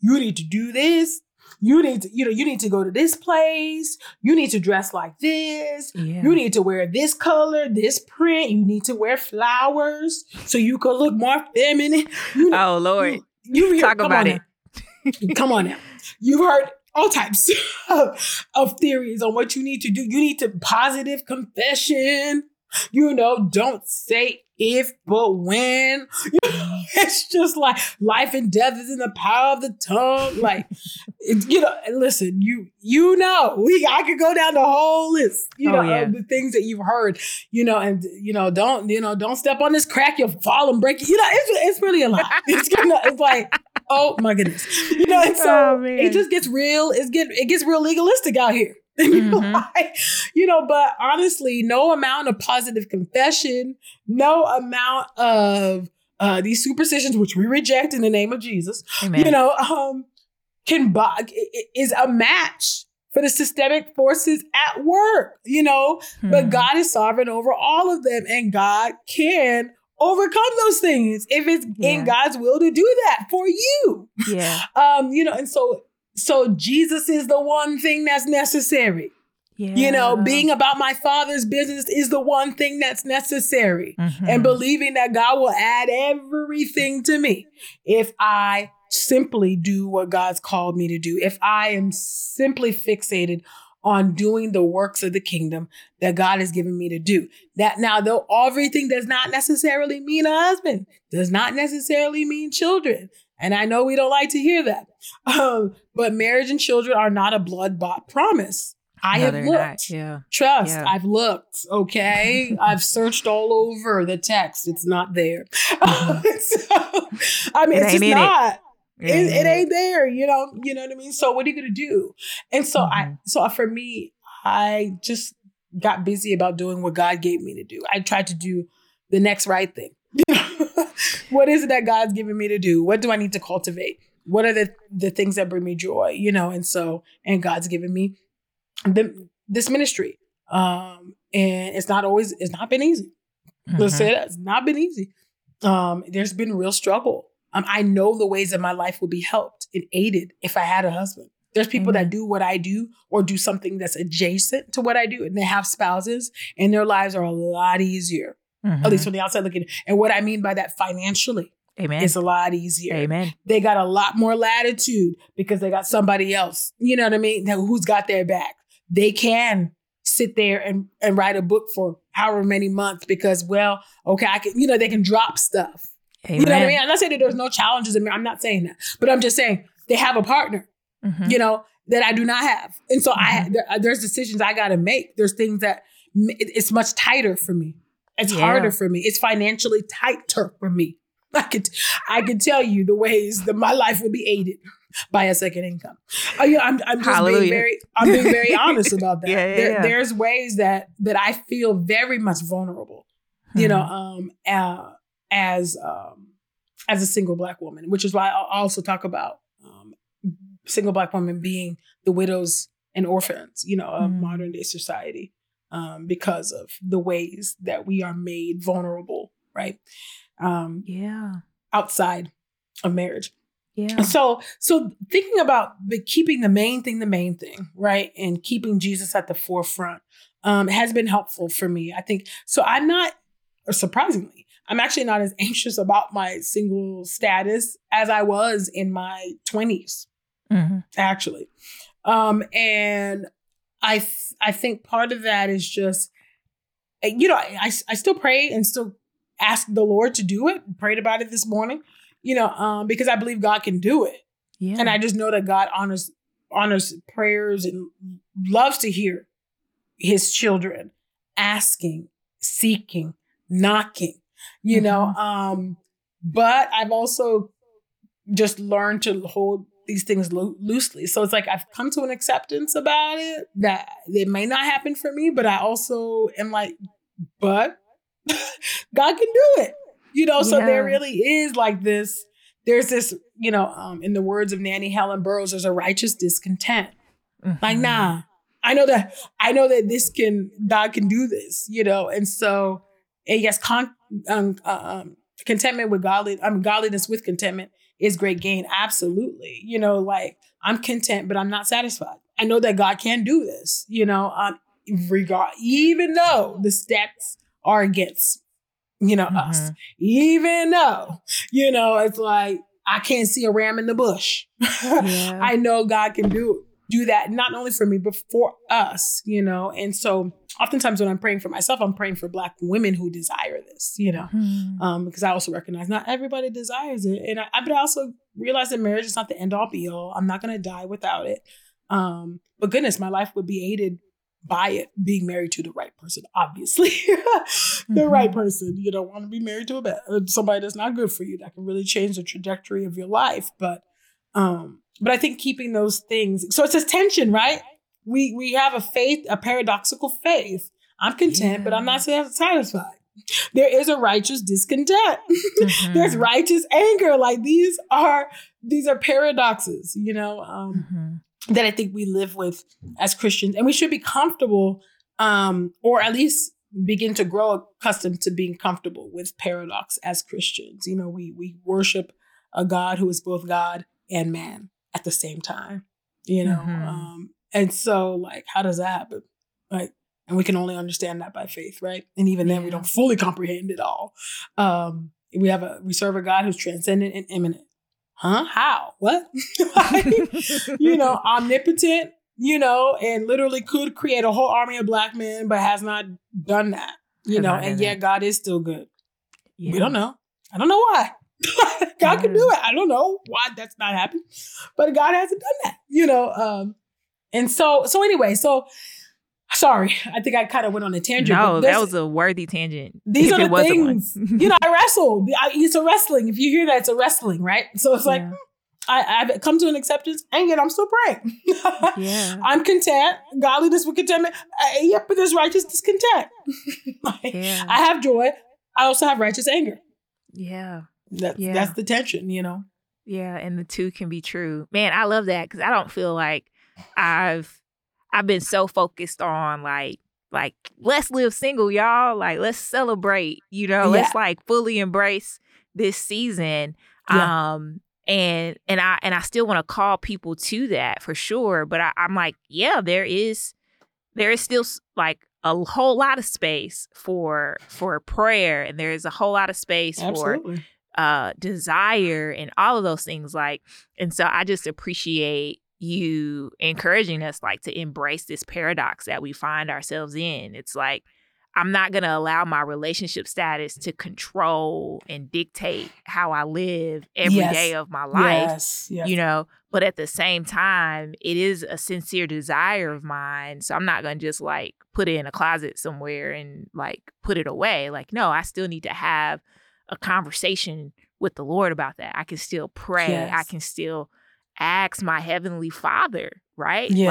You need to do this you need to, you know, you need to go to this place. You need to dress like this. Yeah. You need to wear this color, this print. You need to wear flowers so you can look more feminine. You know, oh Lord, you, you talk about it. come on now. You've heard all types *laughs* of, of theories on what you need to do. You need to positive confession. You know, don't say if but when. *laughs* it's just like life and death is in the power of the tongue. Like, you know, listen, you you know, we I could go down the whole list, you oh, know, yeah. of the things that you've heard, you know, and you know, don't you know, don't step on this crack, you'll fall and break it. You know, it's it's really a lot. It's gonna, it's like, oh my goodness, you know, and *laughs* so oh, it just gets real. It's get it gets real legalistic out here. *laughs* Mm-hmm. like, you know, but honestly, no amount of positive confession, no amount of uh, these superstitions, which we reject in the name of Jesus, Amen. you know, um, can buy is a match for the systemic forces at work, you know. Hmm. But God is sovereign over all of them, and God can overcome those things if it's yeah. in God's will to do that for you. Yeah. *laughs* Um, you know, and so so Jesus is the one thing that's necessary. Yeah. You know, being about my father's business is the one thing that's necessary. Mm-hmm. And believing that God will add everything to me if I simply do what God's called me to do. If I am simply fixated on doing the works of the kingdom that God has given me to do. That now, though everything does not necessarily mean a husband, does not necessarily mean children, And I know we don't like to hear that. *laughs* Um, but marriage and children are not a blood bought promise. I No, have looked. not. Yeah. Trust, Yeah. I've looked, okay? *laughs* I've searched all over the text. It's not there. *laughs* so, I mean, It it's just in it. Not. It, it ain't there, you know, you know what I mean? So what are you gonna do? And so I Mhm. so for me, I just got busy about doing what God gave me to do. I tried to do the next right thing. *laughs* what is it that God's given me to do? What do I need to cultivate? What are the the things that bring me joy? You know, and so and God's given me the, this ministry. Um, and it's not always it's not been easy. Let's Mhm. say that it's not been easy. Um, there's been real struggle. Um, I know the ways that my life would be helped and aided if I had a husband. There's people Amen. that do what I do or do something that's adjacent to what I do, and they have spouses, and their lives are a lot easier, Mhm. at least from the outside looking. And what I mean by that financially Amen. is a lot easier. Amen. They got a lot more latitude because they got somebody else, you know what I mean, who's got their back. They can sit there and, and write a book for however many months because, well, okay, I can, you know, they can drop stuff. Amen. You know what I mean? I'm not saying that there's no challenges in me. I'm not saying that, but I'm just saying they have a partner, Mhm. you know, that I do not have. And so I, Mhm. there, there's decisions I got to make. There's things that it- it's much tighter for me. It's Yeah. harder for me. It's financially tighter for me. *laughs* I could, I could tell you the ways that my life would be aided *laughs* by a second income. Oh, yeah, I'm, I'm just Hallelujah. being very, I'm being very *laughs* honest about that. Yeah, yeah, There-. There's ways that that I feel very much vulnerable you know, Mhm. um, uh, as um, as a single black woman, which is why I also talk about um, single black women being the widows and orphans, you know, of Mhm. modern day society, um, because of the ways that we are made vulnerable, right, um, Yeah. outside of marriage. Yeah. So, so thinking about the keeping the main thing the main thing, right, and keeping Jesus at the forefront um, has been helpful for me. I think so. I'm not, or surprisingly, I'm actually not as *laughs* anxious about my single status as I was in my 20s, Mhm. actually. Um, and I, th- I think part of that is just, you know, I, I, I still pray and still ask the Lord to do it. Prayed about it this morning, you know, um, because I believe God can do it. Yeah. And I just know that God honors honors prayers and loves to hear his children asking, seeking, knocking, you know. Um, but I've also just learned to hold these things lo- loosely. So it's like I've come to an acceptance about it that it may not happen for me, but I also am like, but *laughs* God can do it. You know, so there really is like this there's this, you know, um, in the words of Nannie Helen Burroughs, there's a righteous discontent. Like, Mhm. nah, I know that I know that this can God can do this, you know, and so yes, con, um, um, contentment with godly, I mean, godliness with contentment is great gain. Absolutely, you know, like I'm content, but I'm not satisfied. I know that God can do this, you know, um, regard even though the stats are against, you know, us, Mhm. even though, you know, it's like I can't see a ram in the bush. *laughs* Yeah. I know God can do do that not only for me but for us, you know. And so oftentimes when I'm praying for myself, I'm praying for black women who desire this, you know. Mhm. Um, because I also recognize not everybody desires it. And I, but I also realize that marriage is not the end all be all. I'm not gonna die without it. Um, but goodness, my life would be aided by it being married to the right person, obviously. *laughs* the right Mhm. person. You don't want to be married to a bad, somebody that's not good for you that can really change the trajectory of your life. But um, but I think keeping those things so it's this tension, right? We we have a faith, a paradoxical faith. I'm content, but I'm not satisfied. There is a righteous discontent. *laughs* There's Mhm. righteous anger. Like these are these are paradoxes, you know. Um, Mhm. that I think we live with as Christians, and we should be comfortable, um, or at least begin to grow accustomed to being comfortable with paradox as Christians. You know, we we worship a God who is both God and man at the same time. You know, Mhm. um, and so like, how does that happen? Like, and we can only understand that by faith, right? And even then, we don't fully comprehend it all. Um, we have a we serve a God who's transcendent and immanent. Huh? How? What? *laughs* Like, you know, *laughs* omnipotent, you know, and literally could create a whole army of black men, but has not done that, you know, and yet God is still good. Yeah. We don't know. I don't know why. *laughs* God can do it. I don't know why that's not happening, but God hasn't done that, you know. Um, and so, so anyway, so sorry, I think I kind of went on a tangent. No, that was a worthy tangent. These are the things, you know. I wrestle. I, it's a wrestling. If you hear that, it's a wrestling, right? So it's like. Yeah. I, have come to an acceptance, and yet I'm still praying. yeah. *laughs* I'm content. Godliness with contentment. Uh, yep, but there's righteous discontent. *laughs* like, yeah. I have joy. I also have righteous anger. Yeah. That's yeah. that's the tension, you know. Yeah, and the two can be true. Man, I love that because I don't feel like I've I've been so focused on like like let's live single, y'all. Like let's celebrate, you know, yeah. let's like fully embrace this season. Yeah. Um and and I and I still want to call people to that for sure. But I, I'm like, yeah, there is there is still like a whole lot of space for for prayer and there is a whole lot of space Absolutely. for uh desire and all of those things like and so i just appreciate you encouraging us like to embrace this paradox that we find ourselves in it's like i'm not going to allow my relationship status to control and dictate how i live every yes. day of my life yes. Yes. you know but at the same time it is a sincere desire of mine so i'm not going to just like put it in a closet somewhere and like put it away like no i still need to have a conversation with the Lord about that. I can still pray. Yes. I can still ask my heavenly Father, right? Yes.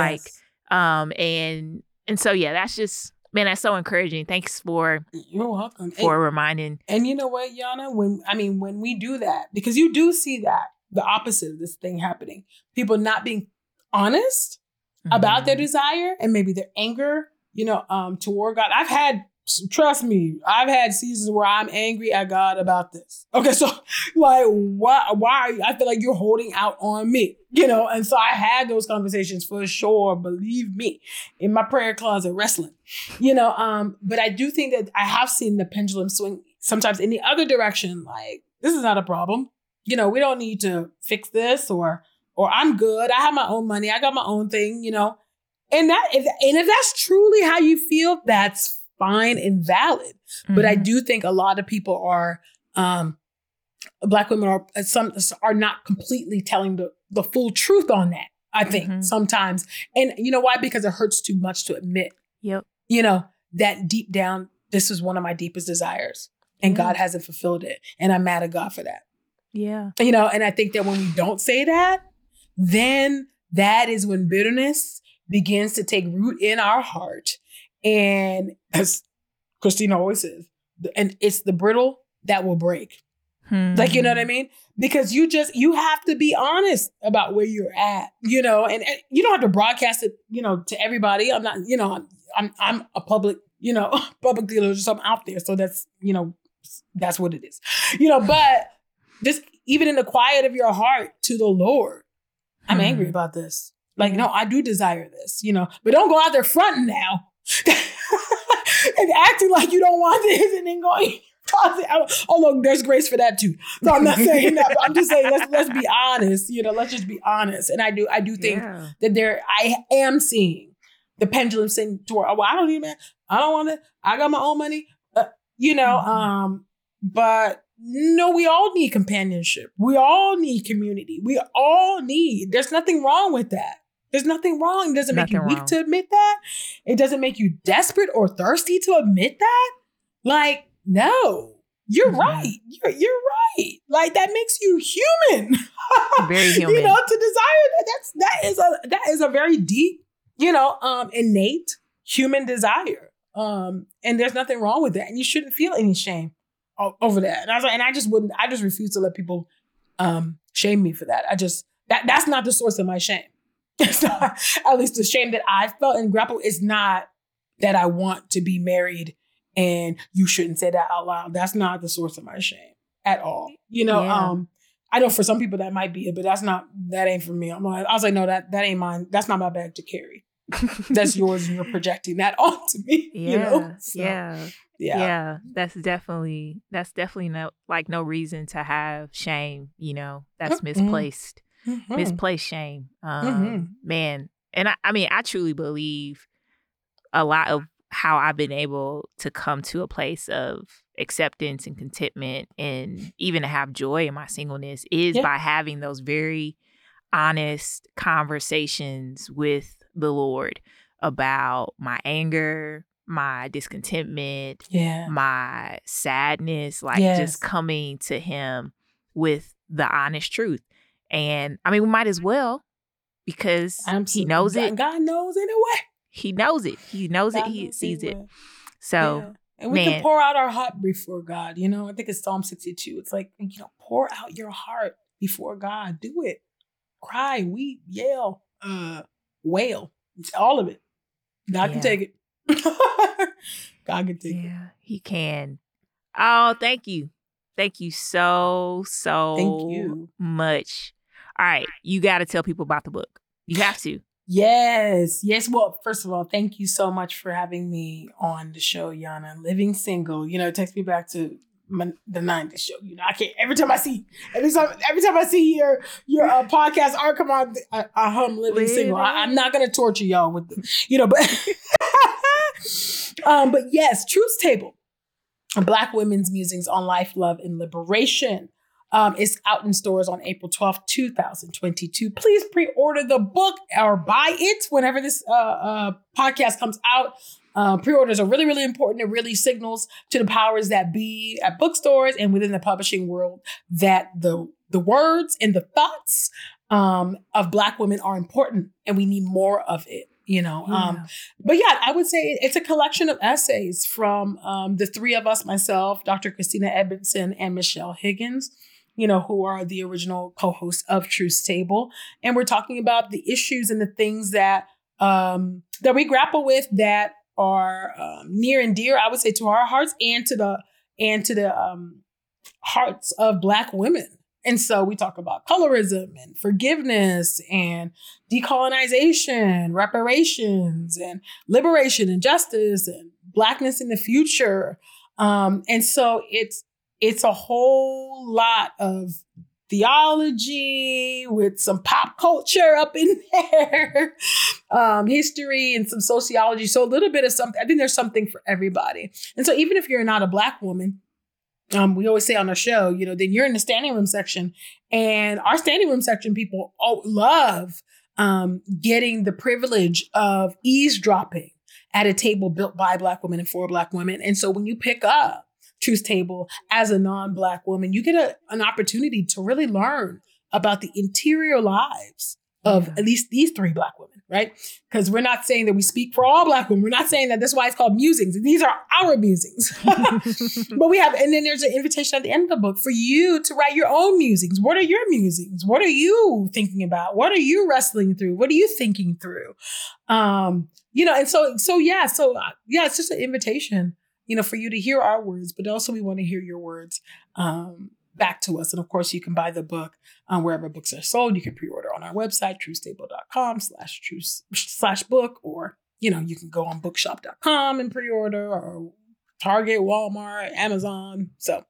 Like um and and so yeah, that's just man, that's so encouraging. Thanks for you're welcome for and, reminding. And you know what, Yana, when I mean when we do that, because you do see that the opposite of this thing happening, people not being honest mm-hmm. about their mm-hmm. desire and maybe their anger, you know, um, toward God. I've had trust me, I've had seasons where I'm angry at God about this. Okay, *laughs* so like, why? Why? I feel like you're holding out on me, you know. And so I had those conversations for sure. Believe me, in my prayer closet, wrestling, you know. Um, but I do think that I have seen the pendulum swing sometimes in the other direction. Like, this is not a problem. You know, we don't need to fix this, or or I'm good. I have my own money. I got my own thing. You know. And that, if, and if that's truly how you feel, that's fine and valid. Mm-hmm. But I mm-hmm. do think a lot of people are um black women are uh, some are not completely telling the the full truth on that. I think mm-hmm. sometimes. And you know why? Because it hurts too much to admit. Yep. You know, that deep down, this is one of my deepest desires. And yeah. God hasn't fulfilled it. And I'm mad at God for that. Yeah. You know, and I think that when we don't say that, then that is when bitterness begins to take root in our heart and as Christina always says, and it's the brittle that will break. Hmm. Like, you know what I mean? Because you just, you have to be honest about where you're at, you know, and, and you don't have to broadcast it, you know, to everybody. I'm not, you know, I'm, I'm, I'm a public, you know, *laughs* public dealer, just I'm out there. So that's, you know, that's what it is, you know, but just even in the quiet of your heart to the Lord, I'm hmm. angry about this. Like, no, I do desire this, you know, but don't go out there fronting now *laughs* and acting like you don't want this and then going oh look there's grace for that too. So i'm not *laughs* saying that i'm just saying let's let's be honest you know let's just be honest. And i do i do think yeah. that there i am seeing the pendulum sing toward oh well, i don't even i don't want it i got my own money uh, you know mm-hmm. um but no we all need companionship. We all need community. We all need there's nothing wrong with that there's nothing wrong. It doesn't nothing make you weak to admit that. It doesn't make you desperate or thirsty to admit that. Like, no, you're mm-hmm. right. You're, you're right. Like that makes you human. *laughs* very human. you know, to desire that. That's that is a that is a very deep, you know, um, innate human desire. Um, and there's nothing wrong with that. And you shouldn't feel any shame over that. And I was like, and I just wouldn't, I just refuse to let people um shame me for that. I just that that's not the source of my shame. *laughs* It's not, at least the shame that I felt and grapple is not that I want to be married and you shouldn't say that out loud. That's not the source of my shame at all. You know, yeah. um, I know for some people that might be it, but that's not that ain't for me. I'm like, I was like, no, that that ain't mine. That's not my bag to carry. *laughs* that's yours, and you're projecting that *laughs* onto me. Yeah, you know? so, yeah, yeah, yeah. That's definitely that's definitely no like no reason to have shame. You know, that's misplaced mm-hmm. misplaced shame. Um, mm-hmm. Man, and I, I mean, I truly believe a lot of how I've been able to come to a place of acceptance and contentment and even to have joy in my singleness is Yeah. by having those very honest conversations with the Lord about my anger, my discontentment, Yeah. my sadness, like Yes. just coming to him with the honest truth. And I mean, we might as well because he knows God, it. God knows anyway. He knows it. He knows it. He knows sees it. So Yeah. And we man. can pour out our heart before God. You know, I think it's Psalm 62. It's like, you know, pour out your heart before God. Do it. Cry, weep, yell, uh, wail. It's all of it. God Yeah. can take it. *laughs* God can take it. yeah, he can. Oh, thank you. Thank you so, so Thank you. much. All right. You got to tell people about the book. You have to. Yes, yes. Well, first of all, thank you so much for having me on the show, Yana. Living single, you know, it takes me back to my, the '90s show. You know, I can't. Every time I see, every time, every time I see your your uh, podcast art come on, I, I hum "Living Single." I, am not gonna torture y'all with, the, you know, but *laughs* um, but yes, Truth Table, Black Women's Musings on Life, Love, and Liberation. Um, it's out in stores on April 12th, 2022. Please pre order the book or buy it whenever this uh, uh, podcast comes out. Uh, pre orders are really, really important. It really signals to the powers that be at bookstores and within the publishing world that the, the words and the thoughts um, of Black women are important and we need more of it. You know, um, but yeah, I would say it's a collection of essays from um, the three of us, myself, Dr. Christina Edmondson, and Michelle Higgins, you know, who are the original co-hosts of Truth Table. And we're talking about the issues and the things that um, that we grapple with that are um, near and dear, I would say, to our hearts and to the and to the um, hearts of Black women. And so we talk about colorism and forgiveness and decolonization, reparations and liberation and justice and blackness in the future. Um, and so it's it's a whole lot of theology with some pop culture up in *laughs* there, um, history and some sociology. So a little bit of something. I think there's something for everybody. And so even if you're not a black woman, um, we always say on our show, you know, then you're in the standing room section, and our standing room section people oh, love um, getting the privilege of eavesdropping at a table built by black women and for black women. And so when you pick up Truth Table as a non-black woman, you get a, an opportunity to really learn about the interior lives of Yeah. at least these three black women, right? Because we're not saying that we speak for all black women. We're not saying that that's why it's called musings. These are our musings. *laughs* *laughs* but we have, and then there's an invitation at the end of the book for you to write your own musings. What are your musings? What are you thinking about? What are you wrestling through? What are you thinking through? Um, you know, and so, so yeah, so uh, yeah, it's just an invitation, you know, for you to hear our words, but also we want to hear your words um, back to us. And of course, you can buy the book um, wherever books are sold. You can pre-order on our website, truthstable.com slash truth slash book, or, you know, you can go on bookshop.com and pre-order or Target, Walmart, Amazon. So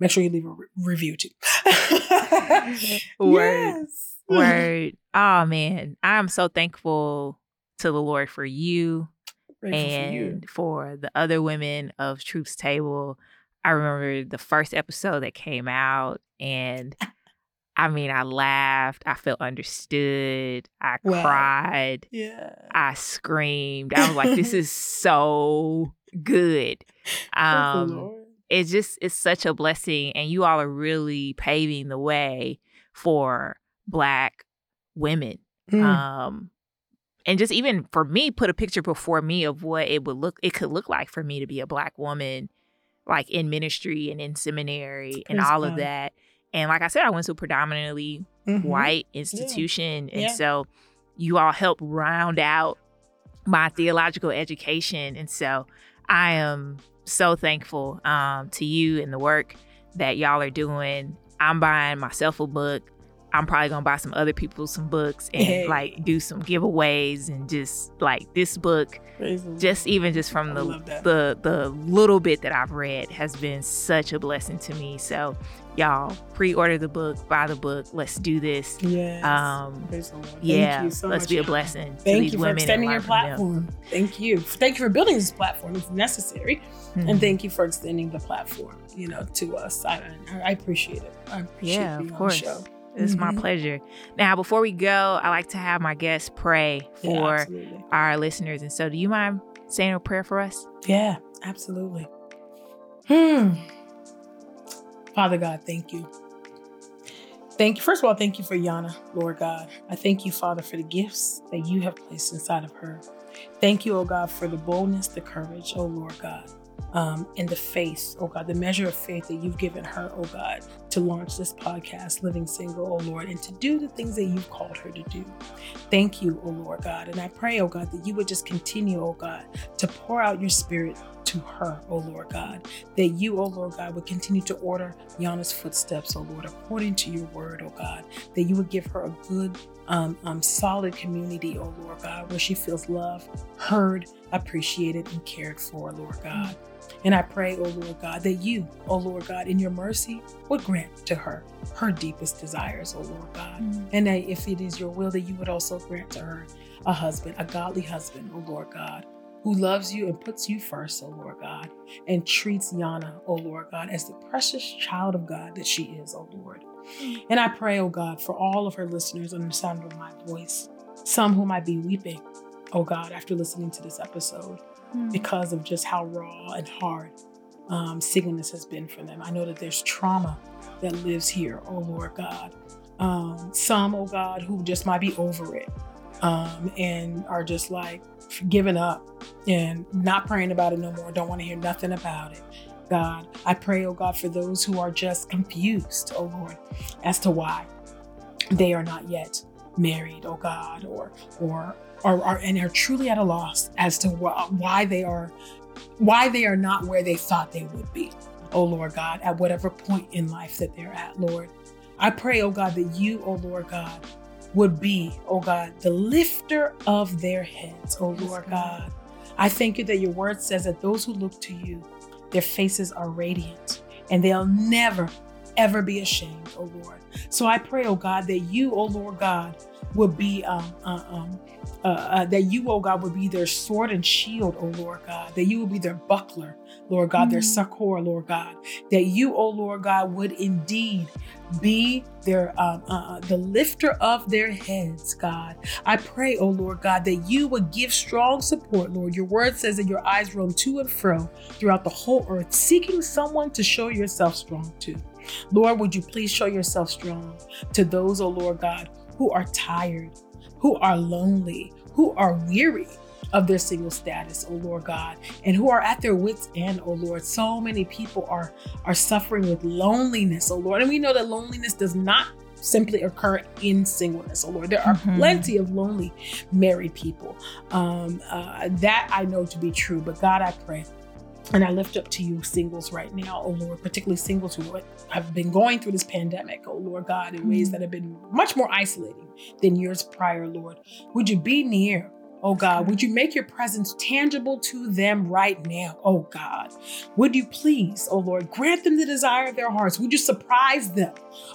make sure you leave a re- review too. *laughs* Word. Yes. Word. Oh man, I'm so thankful to the Lord for you Grateful for and for the other women of Truth's Table. I remember the first episode that came out, and I mean, I laughed, I felt understood, I Wow. cried, Yeah. I screamed. I was like, this *laughs* is so good. Um, it's just it's such a blessing and you all are really paving the way for black women Mm. um and just even for me put a picture before me of what it would look it could look like for me to be a black woman like in ministry and in seminary and Praise all of that and like i said i went to a predominantly Mhm. white institution and Yeah. so you all help round out my theological education and so i am so thankful um, to you and the work that y'all are doing i'm buying myself a book I'm probably gonna buy some other people some books and Hey. like do some giveaways and just like this book, Lord. just even just from the the the little bit that I've read has been such a blessing to me. So y'all pre-order the book, buy the book. Let's do this. yes. Um, Praise the Lord. Thank yeah, you so let's much, be a blessing. to Thank these you for women extending your learn from them. platform. Thank you. Thank you for building this platform. It's necessary. Mhm. And thank you for extending the platform, you know, to us. I, I appreciate it. I appreciate Yeah, of course. It's my Mhm. pleasure. Now, before we go, I like to have my guests pray for absolutely. our listeners. And so, do you mind saying a prayer for us? Yeah, absolutely. Hmm. Father God, thank you. Thank you. First of all, thank you for Yana, Lord God. I thank you, Father, for the gifts that you have placed inside of her. Thank you, oh God, for the boldness, the courage, oh Lord God, um, the faith, oh God, the measure of faith that you've given her, oh God, to launch this podcast, Living Single, oh Lord, and to do the things that you've called her to do. Thank you, oh Lord God. And I pray, oh God, that you would just continue, oh God, to pour out your spirit to her, O Lord God. That you, O Lord God, would continue to order Yana's footsteps, O Lord, according to your word, O God. That you would give her a good, um, um, solid community, O Lord God, where she feels loved, heard, appreciated, and cared for, Lord God. And I pray, O Lord God, that you, O Lord God, in your mercy, would grant to her her deepest desires, O Lord God. And that if it is your will, that you would also grant to her a husband, a godly husband, O Lord God, who loves you and puts you first, oh Lord God, and treats Yana, oh Lord God, as the precious child of God that she is, oh Lord. And I pray, oh God, for all of her listeners under the sound of my voice, some who might be weeping, oh God, after listening to this episode because of just how raw and hard um, singleness has been for them. I know that there's trauma that lives here, oh Lord God. Um, some, oh God, who just might be over it um, and are just like giving up and not praying about it no more, don't want to hear nothing about it. God, I pray, oh God, for those who are just confused, oh Lord, as to why they are not yet married, oh God, or or or are and are truly at a loss as to wh- why they are why they are not where they thought they would be. Oh Lord God, at whatever point in life that they're at, Lord. I pray, oh God, that you, oh Lord God, would be, oh God, the lifter of their heads, oh Yes, Lord God. God. I thank you that your word says that those who look to you, their faces are radiant and they'll never, ever be ashamed, oh Lord. So I pray, oh God, that you, oh Lord God, would be um, uh, um, uh, uh, that you, oh God, would be their sword and shield, oh Lord God, that you would be their buckler, Lord God, their Mhm. succor, Lord God, that you, oh Lord God, would indeed be their um, uh, the lifter of their heads, God. I pray, oh Lord God, that you would give strong support, Lord. Your word says that your eyes roam to and fro throughout the whole earth, seeking someone to show yourself strong to. Lord, would you please show yourself strong to those, oh Lord God, who are tired, who are lonely, who are weary of their single status, oh Lord God, and who are at their wits' end, oh Lord. So many people are are suffering with loneliness, oh Lord. And we know that loneliness does not simply occur in singleness, oh Lord. There are Mhm. plenty of lonely married people. Um, uh, that I know to be true. But God, I pray. And I lift up to you singles right now, oh Lord, particularly singles who have been going through this pandemic, oh Lord God, in ways Mhm. that have been much more isolating than years prior, Lord. Would you be near? Oh God, would you make your presence tangible to them right now? Oh God, would you please, oh Lord, grant them the desire of their hearts? Would you surprise them,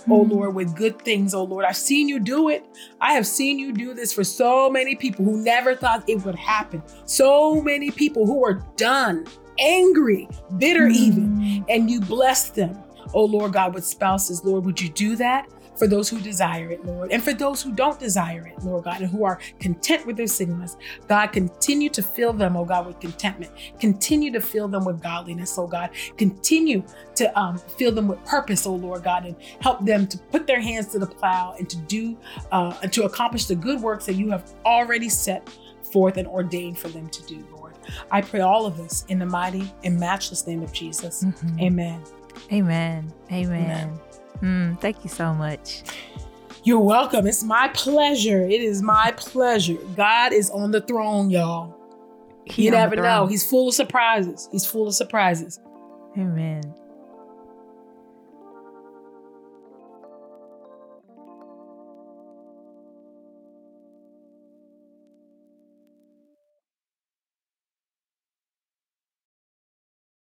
oh Mhm. Lord, with good things, oh Lord? I've seen you do it. I have seen you do this for so many people who never thought it would happen. So many people who are done, angry, bitter, even Mhm. and you bless them, oh Lord God, with spouses. Lord, would you do that for those who desire it, Lord, and for those who don't desire it, Lord God, and who are content with their singleness? God, continue to fill them, oh God, with contentment. Continue to fill them with godliness, oh God. Continue to um, fill them with purpose, oh Lord God, and help them to put their hands to the plow and to do uh, and to accomplish the good works that you have already set forth and ordained for them to do, Lord. I pray all of this in the mighty and matchless name of Jesus. Mhm. Amen. Amen. Amen. Mm, thank you so much. You're welcome. It's my pleasure. It is my pleasure. God is on the throne, y'all. He you never know. He's full of surprises. He's full of surprises. Amen.